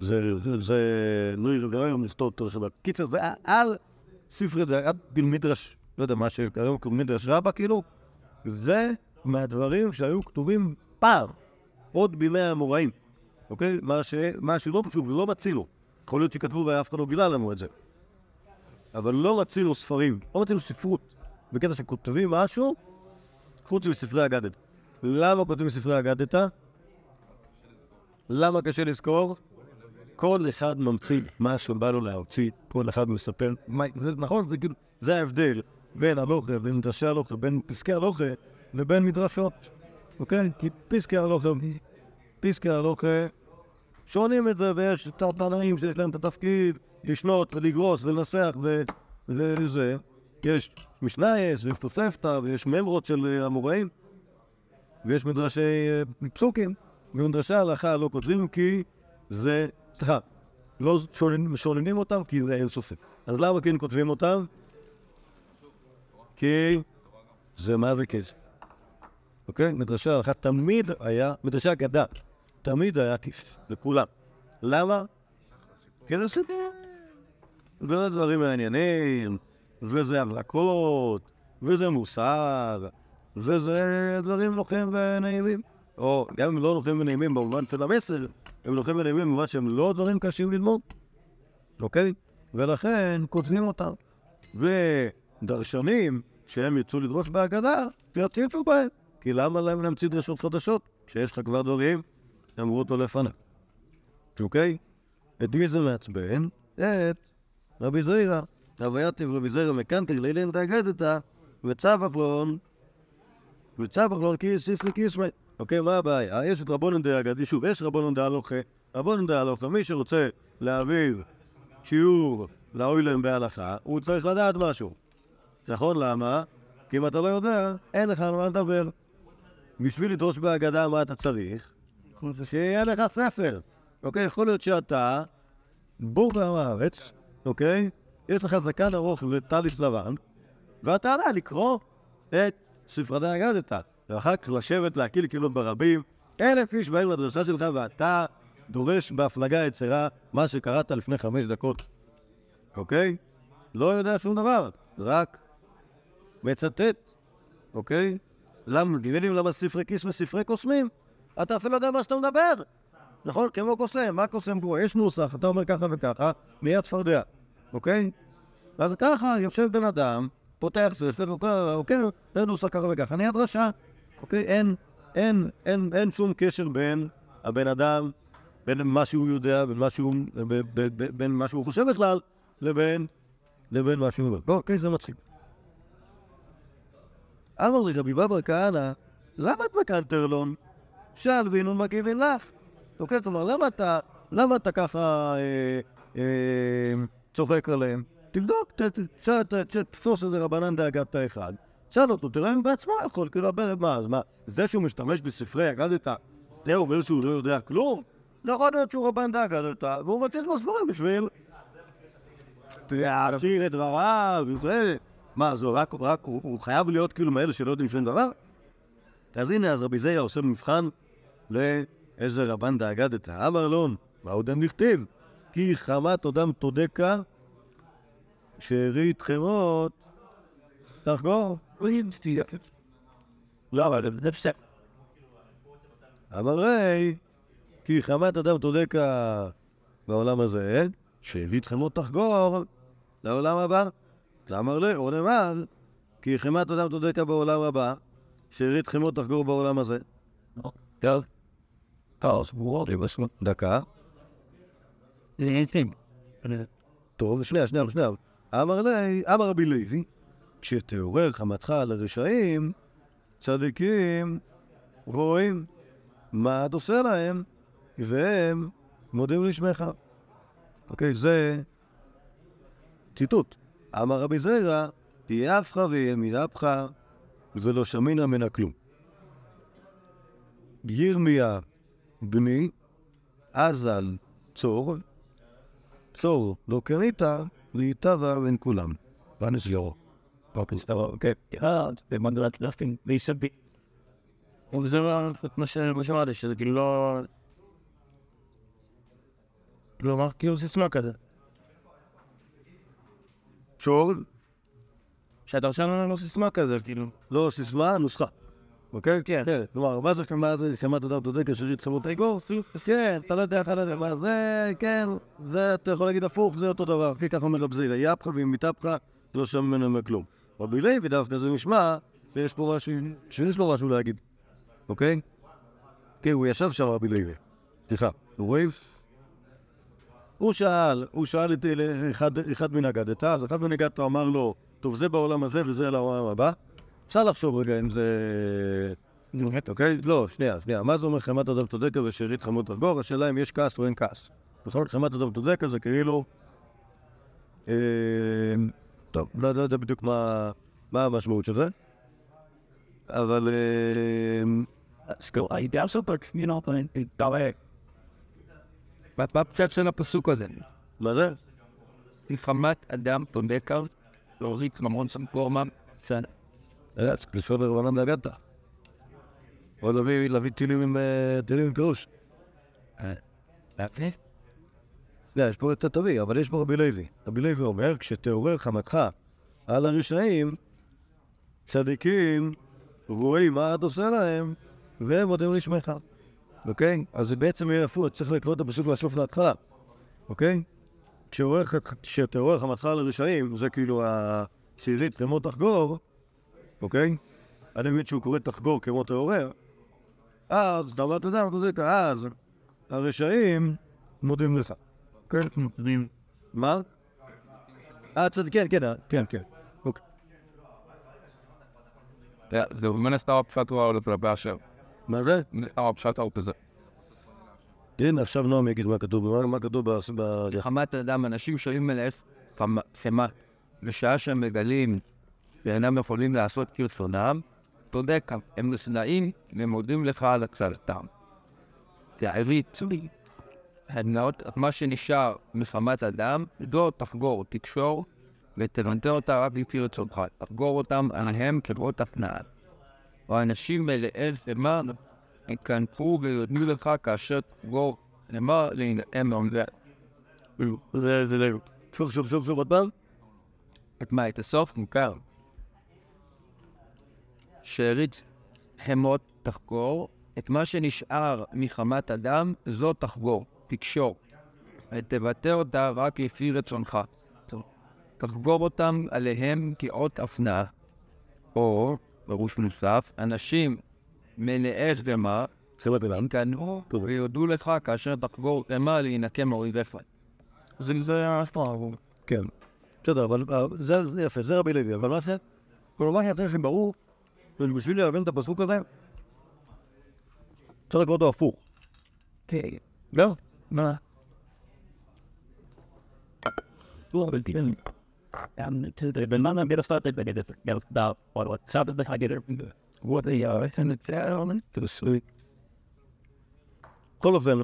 זה, זה לא יראה היום לכתוב תור שבת. קיצר, זה על ספרי היה מדרש, לא יודע מה שהיום קוראים מדרש רבה, כאילו, זה מהדברים שהיו כתובים פעם, עוד בימי האמוראים, אוקיי? מה, ש... מה שלא פשוט, לא מצילו. יכול להיות שכתבו ואף אחד לא גילה לנו את זה. אבל לא מצילו ספרים, לא מצילו ספרות, בקטע שכותבים משהו, חוץ מספרי אגדת. למה כותבים ספרי אגדתא? למה קשה לזכור? כל אחד ממציא מה שבא לו להוציא, כל אחד מספר, מה, זה נכון, זה כאילו, זה ההבדל בין הלוכה, בין מדרשי הלוכה, בין פסקי הלוכה לבין מדרשות, אוקיי? כי פסקי הלוכה, פסקי הלוכה שונים את זה, ויש את התנאים שיש להם את התפקיד לשנות ולגרוס ולנסח וזה. יש משנייס, ויש תוספתא, ויש ממרות של אמוראים, ויש מדרשי אה, פסוקים, ומדרשי ההלכה לא כותבים כי זה, סליחה, לא שוננים אותם כי זה אין סופי. אז למה כן כותבים אותם? כי זה מה זה כסף. אוקיי? מדרשי ההלכה תמיד היה, מדרשי אגדה, תמיד היה כסף, לכולם. למה? כי זה סיפור. וזה דברים מעניינים, וזה הברקות, וזה מוסר, וזה דברים נוחים ונעימים. או גם אם לא נוחים ונעימים במובן של המסר, הם נוחים ונעימים במובן שהם לא דברים קשים ללמוד, אוקיי? ולכן כותבים אותם. ודרשנים, שהם יצאו לדרוש בהגדה, יציצו בהם. כי למה להם להמציא דרשות חדשות? כשיש לך כבר דברים, אמרו אותו לפניו. אוקיי? את מי זה מעצבן? את רבי זעירא. הווייתיב רבי זעירא מקנטר לילין תאגדתא, וצווחלון, וצווחלון כי ספרי קיסמי. אוקיי, מה הבעיה? יש את רבונן דאגדי, שוב, יש רבונן דהלוכה. רבונן דהלוכה, מי שרוצה להעביר שיעור לאוילם בהלכה, הוא צריך לדעת משהו. נכון? למה? כי אם אתה לא יודע, אין לך על מה לדבר. בשביל לדרוש בהגדה מה אתה צריך? שיהיה לך ספר. אוקיי? יכול להיות שאתה בור בעם הארץ, אוקיי? יש לך זקן ארוך וטליס לבן, ואתה יודע לקרוא את ספרדי אגדתא. ואחר כך לשבת להקהיל קהילות ברבים, אלף איש באים לדרשה שלך ואתה דורש בהפלגה יצרה מה שקראת לפני חמש דקות, אוקיי? לא יודע שום דבר, רק מצטט, אוקיי? למה, מבינים למה ספרי כיס וספרי קוסמים? אתה אפילו לא יודע מה שאתה מדבר, נכון? כמו קוסם, מה קוסם קורא? יש נוסח, אתה אומר ככה וככה, מיד צפרדע, אוקיי? אז ככה יושב בן אדם, פותח ספר, אוקיי, זה נוסח ככה וככה, נהיה דרשה, אוקיי? אין, אין, אין, אין שום קשר בין הבן אדם, בין מה שהוא יודע, בין מה שהוא, ב, ב, ב, בין מה שהוא חושב בכלל, לבין, לבין מה שהוא אומר. אוקיי, זה מצחיק. אמר לי רבי בבא כהנא, למה את מקנטרלון? שאל וינון מגיבין לך. אוקיי, כלומר, למה אתה, למה אתה ככה אה, אה, צוחק עליהם? תבדוק, תתפוס איזה רבנן דאגת אחד, תשאל אותו, תראה אם בעצמו יכול, כאילו, מה, אז מה, זה שהוא משתמש בספרי אגדתא, זה אומר שהוא לא יודע כלום? לא יכול להיות שהוא רבן דאגדתא, והוא מטיל לו ספרים בשביל להשאיר את דבריו, וזה... מה, אז רק, רק, הוא, הוא חייב להיות כאילו מאלה שלא יודעים שום דבר? אז הנה, אז רבי זיה עושה מבחן לאיזה רבן דאגדתא. אמר לון, מה עוד אין לכתיב? כי חמת עודם תודקה, שארית חמות תחגור. לא, אבל זה בסדר. אמר רי, כי חמת אדם תודקה בעולם הזה, שארית חמות תחגור לעולם הבא. אמר לי, או נאמר, כי חמת אדם תודקה בעולם הבא, שארית חמות תחגור בעולם הזה. טוב. דקה. טוב, שנייה, שנייה, שנייה. אמר לי, אמר רבי לוי, כשתעורר חמתך לרשעים, צדיקים רואים מה את עושה להם, והם מודים לשמך. אוקיי, זה ציטוט. אמר רבי זרע, תהיה אפך ויהיה מנפך, ולא שמינא מן הכלום. ירמיה בני, אזל צור, צור לא קנית, להיטבה בין כולם. ואני סגרו. אוקיי, סתם, אוקיי. אה, זה מגלת רפים, ויסבי. וזה מה שאמרתי, שזה כאילו לא... כלומר, כאילו סיסמה כזה. שוב, שהדרשן לא סיסמה כזה, כאילו. לא סיסמה, נוסחה. אוקיי? כן. כלומר, מה זה מה זה חמת אדם צודק אשר יתחמות האגור? כן, אתה לא יודע, אתה לא יודע מה זה, כן, זה, אתה יכול להגיד הפוך, זה אותו דבר. כי ככה אומר רב זירא, יפחה ואם מתהפכה, לא שם ממנו מכלום. רבי לוי דווקא זה נשמע שיש פה משהו, שיש לו משהו להגיד, אוקיי? כן, הוא ישב שם רבי לוי. סליחה, אתם רואים? הוא שאל, הוא שאל את אחד, אחד מן אגדתא, אז אחד מן אגדתא אמר לו, טוב, זה בעולם הזה וזה לעולם הבא. אפשר לחשוב רגע אם זה... אוקיי? לא, שנייה, שנייה. מה זה אומר חמת אדם צודקה ושארית חמות תרגור? השאלה אם יש כעס או אין כעס. נכון? חמת אדם צודקה זה כאילו... אה, טוב, לא לא יודע בדיוק מה מה המשמעות של זה, אבל... אה, אז כאילו, הידיעה סופר, you know. מה הפשט של הפסוק הזה? מה זה? מלחמת אדם צודקה, להוריד ממון סמקורמה, בסדר. אה, לשאול לרבנן דאגתא. או להביא להביא טילים עם אה, פירוש. להבין? לא, יש פה את הטובי, אבל יש פה רבי לוי. רבי לוי אומר, כשתעורר חמתך על הרשעים, צדיקים רואים מה אתה עושה להם, והם מודים לשמך. אוקיי? אז זה בעצם יהיה הפוך, צריך לקרוא את הפסוק מהסוף להתחלה. אוקיי? כשתעורר חמתך על הרשעים, זה כאילו הצעירית כמו תחגור, אוקיי? אני מבין שהוא קורא תחגור כמו תעורר, אז, אתה יודע, אתה יודע, אז הרשעים מודים לך. כן, מה? אה, צד... כן, כן, כן, כן. אוקיי. זהו, מן הסתם הפשט הוא העולת רבי אשר. מה זה? הסתם הפשט הוא כזה. הנה, עכשיו נועם יגיד מה כתוב, מה- כתוב ב... מלחמת אדם, אנשים שרים מלאס חמה, בשעה שהם מגלים שאינם יכולים לעשות כרצונם, צודק, הם נשנאים והם מודים לך על הצלתם. העברית, הנאות, מה שנשאר מלחמת אדם, זו תחגור, תקשור, ותבנתה אותה רק לפי רצונך. תחגור אותם עליהם כאות הפנאה. והאנשים מלאי חמה ייכנפו ויודו לך כאשר תחגור למה להינאם מעומדיה. זה, זה לא... שוב, שוב, שוב, שוב, עוד פעם? את מה, את הסוף? מוכר. שארית חמות תחגור, את מה שנשאר מחמת אדם, זו תחגור, תקשור. ותבטא אותה רק לפי רצונך. תחגור אותם עליהם כאות הפנאה. או, פירוש נוסף, אנשים מלאי אליו. ינקנו ויודו לך כאשר תחגור חמה להינקם מאויביך. זה, זה ההפרעה. כן. בסדר, אבל אה, זה יפה, זה רבי לוי, אבל מה זה? כל מה שאתה ברור, ובשביל להבין את הפסוק הזה, צריך לקרוא אותו הפוך. כן. לא? מה? And it's there, to sleep. בכל אופן,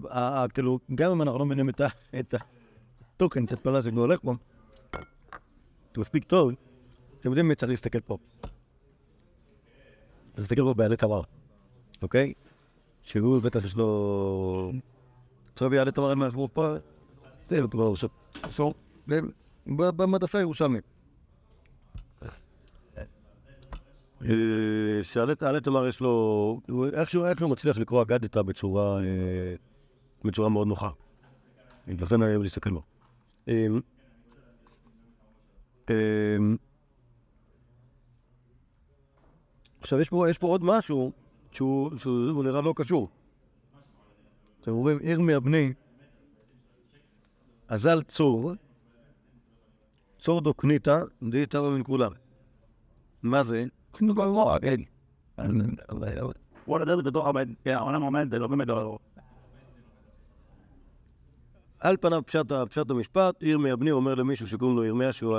כאילו, גם אם אנחנו לא מבינים את ה- את התוכן של פלאסי הולך פה, זה מספיק טוב, אתם יודעים מי צריך להסתכל פה. להסתכל פה בעלי תמר, אוקיי? שהוא בטח יש לו... עכשיו יעלה תמר אין מהשמור פה, זה לא כבר עכשיו. אסור. במדפי ירושלמי. אה, שעלה תמר יש לו... הוא איכשהו איכשהו מצליח לקרוא אגדתא בצורה... אה, בצורה מאוד נוחה. לכן אני אוהב להסתכל בו. אמ, עכשיו, יש פה, עוד משהו שהוא, נראה לא קשור. אתם אומרים, עיר מהבני, אזל צור, צור דוקניתא, די תרא מן כולם. מה זה? על פניו פשט, המשפט, עיר מהבני אומר למישהו שקוראים לו ירמיה שהוא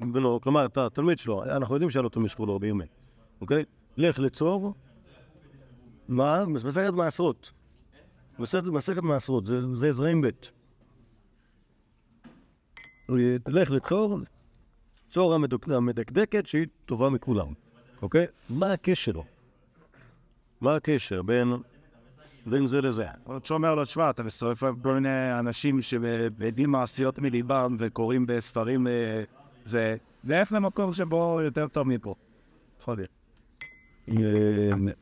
בנו, כלומר, אתה תלמיד שלו, אנחנו יודעים שהיה לו תלמיד שקוראים לו רבי ירמיה, אוקיי? לך לצור, מה? מסכת מעשרות. מסכת, מעשרות, זה זרעים ב'. תלך לצור, צור המדקדקת שהיא טובה מכולם, אוקיי? מה הקשר? מה הקשר בין, בין זה לזה? עוד שאומר לו, תשמע, אתה מסתובב כל מיני אנשים שיודעים מעשיות מליבם וקוראים בספרים, אה, זה... לך למקום שבו יותר טוב מפה. יכול להיות. אה,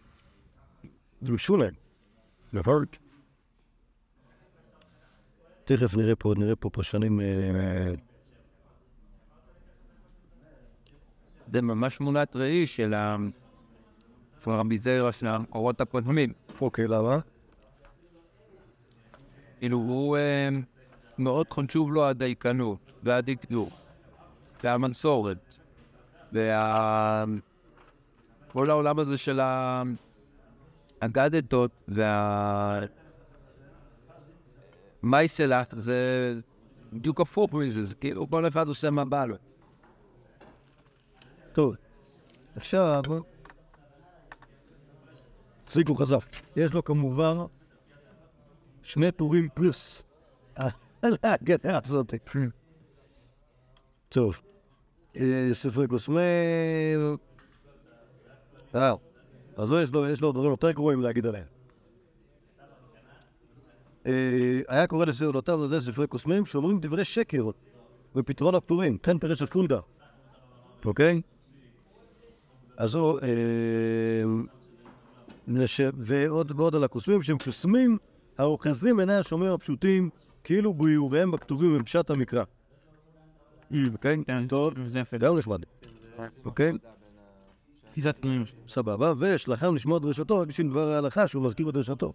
דרשו להם. נכון? תכף נראה פה, נראה פה פרשנים... אה, זה ממש תמונת ראי של ה... רבי זיירה של המקורות הקודמים. אוקיי, למה? כאילו, הוא אה, מאוד חשוב לו הדייקנות והדקדוק והמסורת וה... כל העולם הזה של ה... הגדתות וה... מייסלח זה בדיוק הפוך מזה, זה כאילו כל אחד עושה מה בא לו. טוב, עכשיו, סיגו חזק. יש לו כמובן שני טורים פלוס. ההגנה הזאת. טוב, אה, ספרי קוסמל. אה, אז לא, יש לו דברים יותר גרועים להגיד עליהם. אה, היה קורא לסעודותיו על ידי ספרי קוסמים שאומרים דברי שקר בפתרון הפטורים, כן פרש של פונדה. אוקיי? אז הוא... אה, ועוד ועוד על הקוסמים שהם קוסמים האוחזים עיני השומר הפשוטים כאילו ביוריהם בכתובים בפשט המקרא. אוקיי? טוב, זה יפה. גם נחמד. אוקיי? סבבה, ושלחם לשמוע דרשתו רק בשביל דבר ההלכה שהוא מזכיר בדרשתו.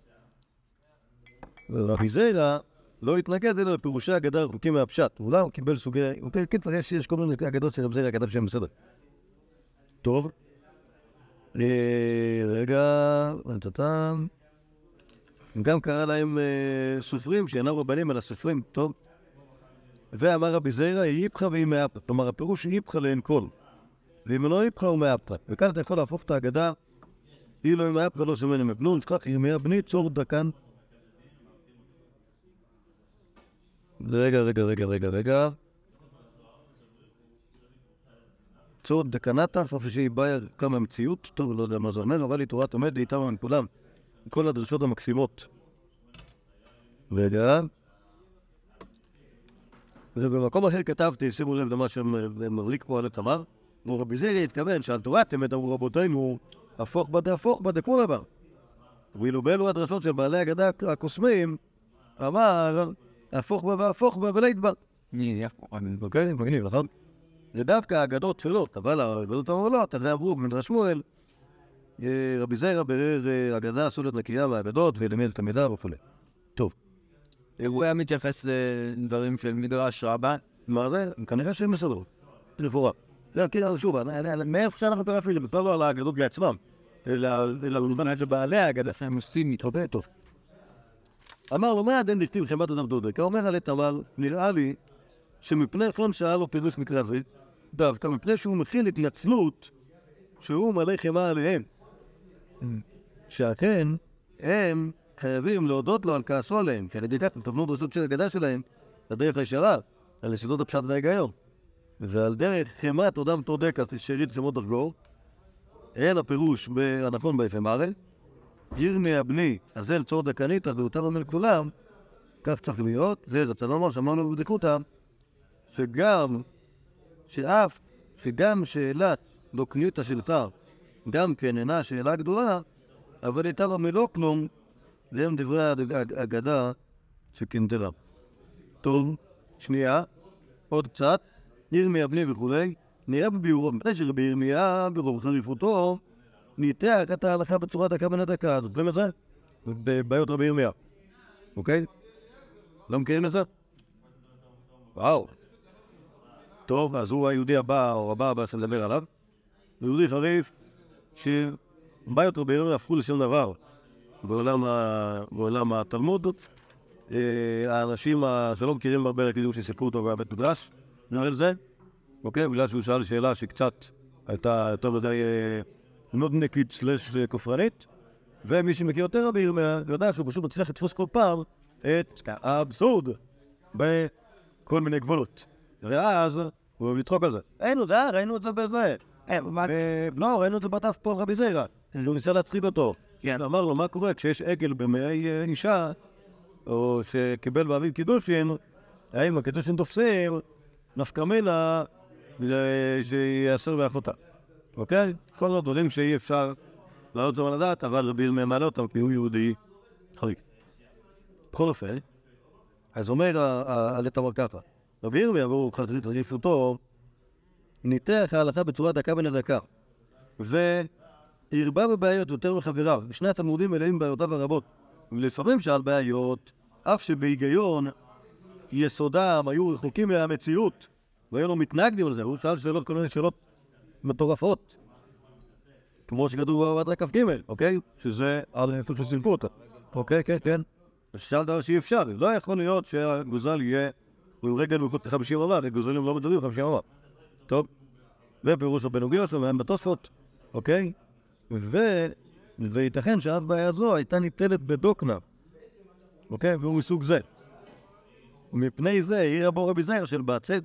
ורבי זיירה לא התנגד אלא לפירושי אגדה רחוקים מהפשט. אולי הוא קיבל סוגי... אוקיי, קיצר, יש יש כל מיני אגדות של רבי זיירה כתב שהם בסדר. טוב. אה, רגע. הוא גם קרא להם אה, סופרים שאינם רבנים אלא סופרים, טוב. ואמר רבי זיירה, איפכא ואי מאפתא. כלומר, הפירוש היא איפכא לאין כל. ואם לא איפכא הוא מאפתא. וכאן אתה יכול להפוך את האגדה, אילו אם מאפתא לא שומע מכלום, שכח ירמיה בני צור דקן. רגע, רגע, רגע, רגע, רגע. צור דקנתא, אף שהיא באה כמה המציאות, טוב, לא יודע מה זה אומר, אבל היא תורת עומד איתם מכולם. כל הדרשות המקסימות. רגע. ובמקום אחר כתבתי, שימו לב למה שמבריק פה על התמר, נו רבי זירי התכוון שעל תורת אמת אמרו רבותינו, הפוך בה דהפוך בה דכולה בה. ואילו באלו הדרשות של בעלי הגדה הקוסמים, אמר, הפוך בה והפוך בה. אני איפה? אוקיי, מגניב, נכון? זה דווקא אגדות תפילות, אבל האגדות המעולות, הרי אמרו במדרש שמואל, אה, רבי זיירה בירר אה, אגדה אסולת נקייה מהאגדות ולימד את המידע וכו'. טוב, הוא היה מתייחס לדברים של מדרש רבה. מה זה? כנראה שהם מסדרו. לכאורה. זה כאילו, שוב, מאיפה שאנחנו פרפילים, בכלל לא על האגדות בעצמם, אלא במובן של בעלי האגדה. הם עושים איתו. טוב. אמר לו, מה הדין דכתיב חמת אדם דודק? אומר עלי תמר, נראה לי שמפני כן שהיה לו פירוש מקרא זה, דווקא מפני שהוא מכיל התנצלות שהוא מלא חמאה עליהם. שאכן, הם חייבים להודות לו על כעסו עליהם, כי על ידי כך הם תבנו דרשות של הגדה שלהם לדרך הישרה, על יסודות הפשט וההיגיון. ועל דרך חמת אדם תודק, אז שארית חמות דרגו, אין הפירוש הנכון ביפה מראה, ירמיה בני, הזל צור דקניתא ואותם אומר כולם, כך צריך להיות, זה רצה לומר שאמרנו בבדיקותא, שגם, שאף, שגם שאלת דוקניתא שלך, גם כן אינה שאלה גדולה, אבל הייתה בה מלוא כלום, והם דברי האג- האגדה שקנטרה. טוב, שנייה, עוד קצת, ירמיה בני וכולי, נראה בביאורו, מפני שרבי ירמיה ברוב חריפותו ניתח את ההלכה בצורה דקה בין הדקה, זוכרים את זה? בבעיות רבי ירמיה, אוקיי? לא מכירים את זה? וואו. טוב, אז הוא היהודי הבא, או הבא הבא שנדבר עליו. הוא יהודי חריף, שבעיות רבי ירמיה הפכו לשום דבר בעולם, התלמוד. אה, האנשים שלא מכירים הרבה רק ידעו שסיפרו אותו בבית מדרש, נראה על זה, אוקיי? בגלל שהוא שאל שאלה שקצת הייתה יותר מדי אה, נודניקית סלש אה, כופרנית, ומי שמכיר יותר רבי ירמיה יודע שהוא פשוט מצליח לתפוס כל פעם את האבסורד בכל מיני גבולות. ואז הוא אוהב לצחוק על זה. ראינו, זה, היה, ראינו את זה בזה. ו- לא, ראינו את זה בדף פה על רבי זיירה. הוא ניסה להצחיק אותו. כן. אמר לו, מה קורה כשיש עגל במעי אה, אישה, או שקיבל באביב קידושין, האם הקידושין תופסים, נפקא מינה, שיאסר באחותה. אוקיי? כל הדברים שאי אפשר להעלות אותם על הדעת, אבל רבי ירמיה מעלה אותם כי הוא יהודי חריף. בכל אופן, אז אומר ה- ה- העלית אמר ככה, רבי ירמיה, והוא חריף אותו, ניתח ההלכה בצורה דקה בין הדקה, והרבה בבעיות יותר מחבריו. בשני התלמודים מלאים בעיותיו הרבות. ולפעמים שאל בעיות, אף שבהיגיון יסודם היו רחוקים מהמציאות, והיו לו מתנגדים על זה, הוא שאל שאלות, כל מיני שאלות מטורפות. כמו שכתוב בבדרה כ"ג, אוקיי? שזה על איפה שסילקו אותה. אוקיי, כן, כן. שאל דבר שאי אפשר, לא יכול להיות שהגוזל יהיה עם רגל מחוץ ל-50 אמה, הרי גוזלים לא מדברים 50 אמה. טוב, ופירוש רבנו גיוסו מהם בתוספות, אוקיי? ו... וייתכן שאף בעיה זו הייתה ניטלת בדוקנה, אוקיי? והוא מסוג זה. מפני זה העיר הבור רבי זעיר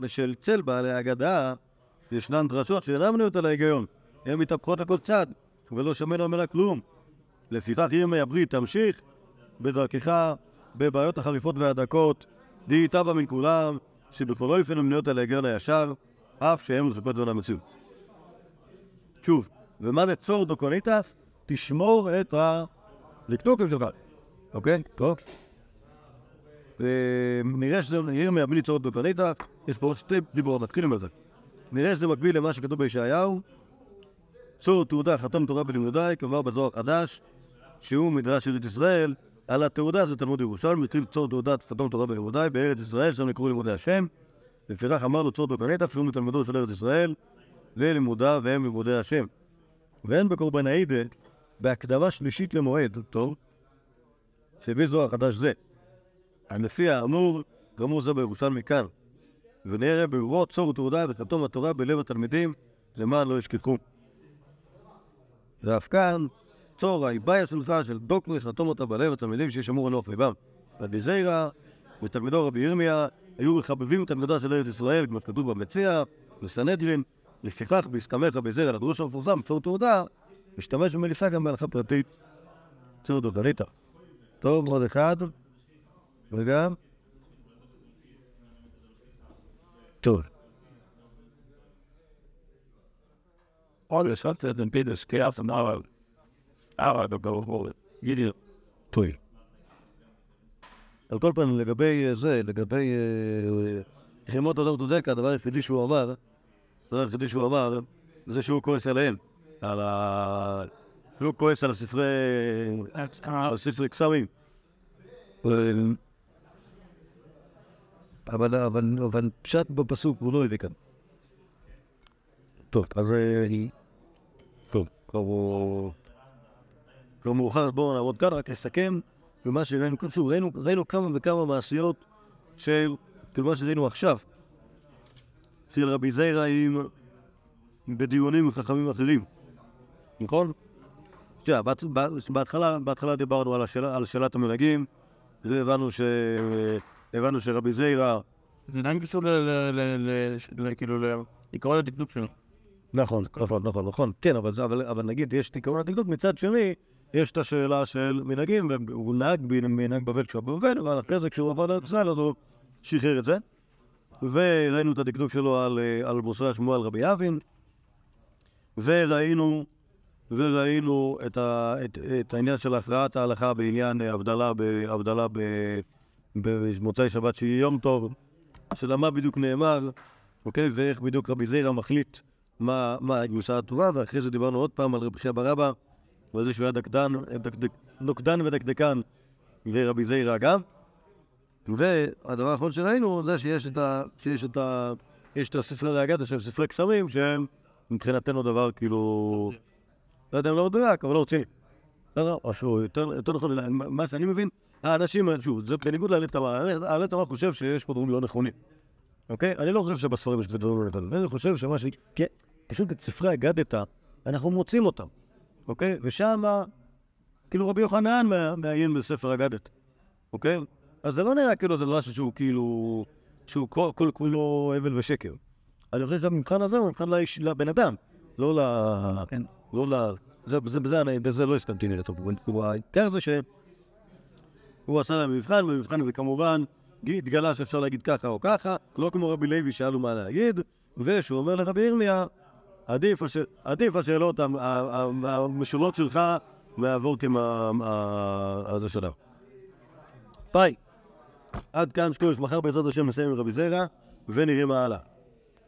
של, צל בעלי האגדה, ישנן דרשות שאינן מנויות על ההיגיון. הן מתהפכות לכל צד, ולא שמענו ממנה כלום. לפיכך ימי הברית תמשיך בדרכך בבעיות החריפות והדקות, די איתה בה מן כולם, שבכל אופן הן מנויות על ההיגיון הישר, אף שהן רחוקות מן המציאות. שוב, ומה זה צור דוקוניתף? תשמור את הלקטוקים שלך, אוקיי? טוב. ונראה שזה ירמיה בלי צורת דוקוניתף, יש פה עוד שתי דיברות, נתחיל עם זה. נראה שזה מקביל למה שכתוב בישעיהו, צור תעודה חתם תורה בלימודי, כבר בזוהר חדש, שהוא מדרש ארץ ישראל, על התעודה זה תלמוד ירושלמי, כתיב צור תעודת חתם תורה בלימודי, בארץ ישראל, שם נקראו לימודי השם, לפיכך אמר לו צור דוקוניתף, שהוא מתלמדו של ארץ ישראל, ולימודיו והם לימודי השם. ואין בקורבן העידה, בהקדמה שלישית למועד, טוב, שהביא זוהר חדש זה. לפי האמור, גמור זה בירושלמי כאן. ונראה ברורות צור תעודה וחתום התורה בלב התלמידים, למען לא ישכחו. ואף כאן, צור האיבאי שלך של דוקטור חתום אותה בלב התלמידים שישמרו על נוף ליבם. רבי זיירה ותלמידו רבי ירמיה היו מחבבים תלמידה של ארץ ישראל, כמו שכתוב במציע, בסנהדרין, לפיכך בהסתמך רבי זיירה לדרוש המפורסם, צור תעודה, משתמש במליסה גם בהלכה פרטית. צור דוקטוריתא. טוב, עוד אחד. וגם? טוב. Been this chaos and now I don't go hold it. You do. טוי. על כל פנים, לגבי זה, לגבי חימות אדם צודק, הדבר היחידי שהוא אמר, הדבר היחידי שהוא אמר, זה שהוא כועס עליהם. על ה... שהוא כועס על הספרי... על ספרי קסמים. אבל, אבל, אבל פשט בפסוק הוא לא הביא כאן. טוב, אז... אה, טוב, כבר הוא... כבר מאוחר, אז בואו נעמוד כאן, רק נסכם במה שראינו כאן. שוב, ראינו, ראינו כמה וכמה מעשיות של, כאילו מה שראינו עכשיו, של רבי זיירה עם... בדיונים עם חכמים אחרים, נכון? תראה, בהת- בהתחלה, בהתחלה דיברנו על, השאלה, על שאלת המנהגים, והבנו ש... הבנו שרבי זיירה... זה עדיין קשור כאילו לעקרון הדקדוק שלו. נכון, נכון, נכון, נכון. כן, אבל, אבל, אבל נגיד, יש עיקרון הדקדוק, מצד שני, יש את השאלה של מנהגים, והוא נהג במנהג בבל כשהוא בבבל, אבל אחרי זה כשהוא עבר לארץ ישראל, אז הוא שחרר את זה. וראינו את הדקדוק שלו על, אה, על מוסרי השמועה על רבי אבין, וראינו, וראינו את, ה, את, את העניין של הכרעת ההלכה בעניין אה, הבדלה, ב, הבדלה ב, במוצאי שבת שהיא יום טוב, של מה בדיוק נאמר, אוקיי, ואיך בדיוק רבי זיירה מחליט מה, מה הגרסה הטובה, ואחרי זה דיברנו עוד פעם על רבי חייא בר אבא, ועל זה שהוא היה דקדן, דקדק, נוקדן ודקדקן, ורבי זיירה גם. והדבר האחרון שראינו זה שיש את ה... שיש את ה... יש את הספרי להגדה שהם ספרי קסמים שהם מבחינתנו דבר כאילו... לא יודע אם לא מדויק, אבל לא רציני. לא, לא, יותר, יותר נכון, מה שאני מבין, האנשים, שוב, זה בניגוד לאלף תמר, האלף תמר חושב שיש פה דברים לא נכונים. אוקיי? אני לא חושב שבספרים יש דברים לא נכונים, אני חושב שמה ש... כן, פשוט את ספרי אגדתא, אנחנו מוצאים אותם, אוקיי? ושם, כאילו רבי יוחנן מעיין בספר אגדת, אוקיי? אז זה לא נראה כאילו זה משהו שהוא כאילו שהוא כל, כל כולו הבל ושקר. אני חושב שהמבחן הזה הוא מבחן לבן אדם, לא ל... כן. לא ל... זה, זה, אני, בזה לא הסכמתי נראה טוב. הוא העיקר זה שהוא עשה להם מבחן, במבחן הזה כמובן התגלה שאפשר להגיד ככה או ככה, לא כמו רבי לוי שהיה לו מה להגיד, ושהוא אומר לרבי ירמיה, עדיף, הש... עדיף השאלות המשולות שלך מהוורטים ה- ה- הזה שלנו. ביי. עד כאן שקורש, מחר בעזרת השם נסיים עם רבי זרע, ונראה מה הלאה.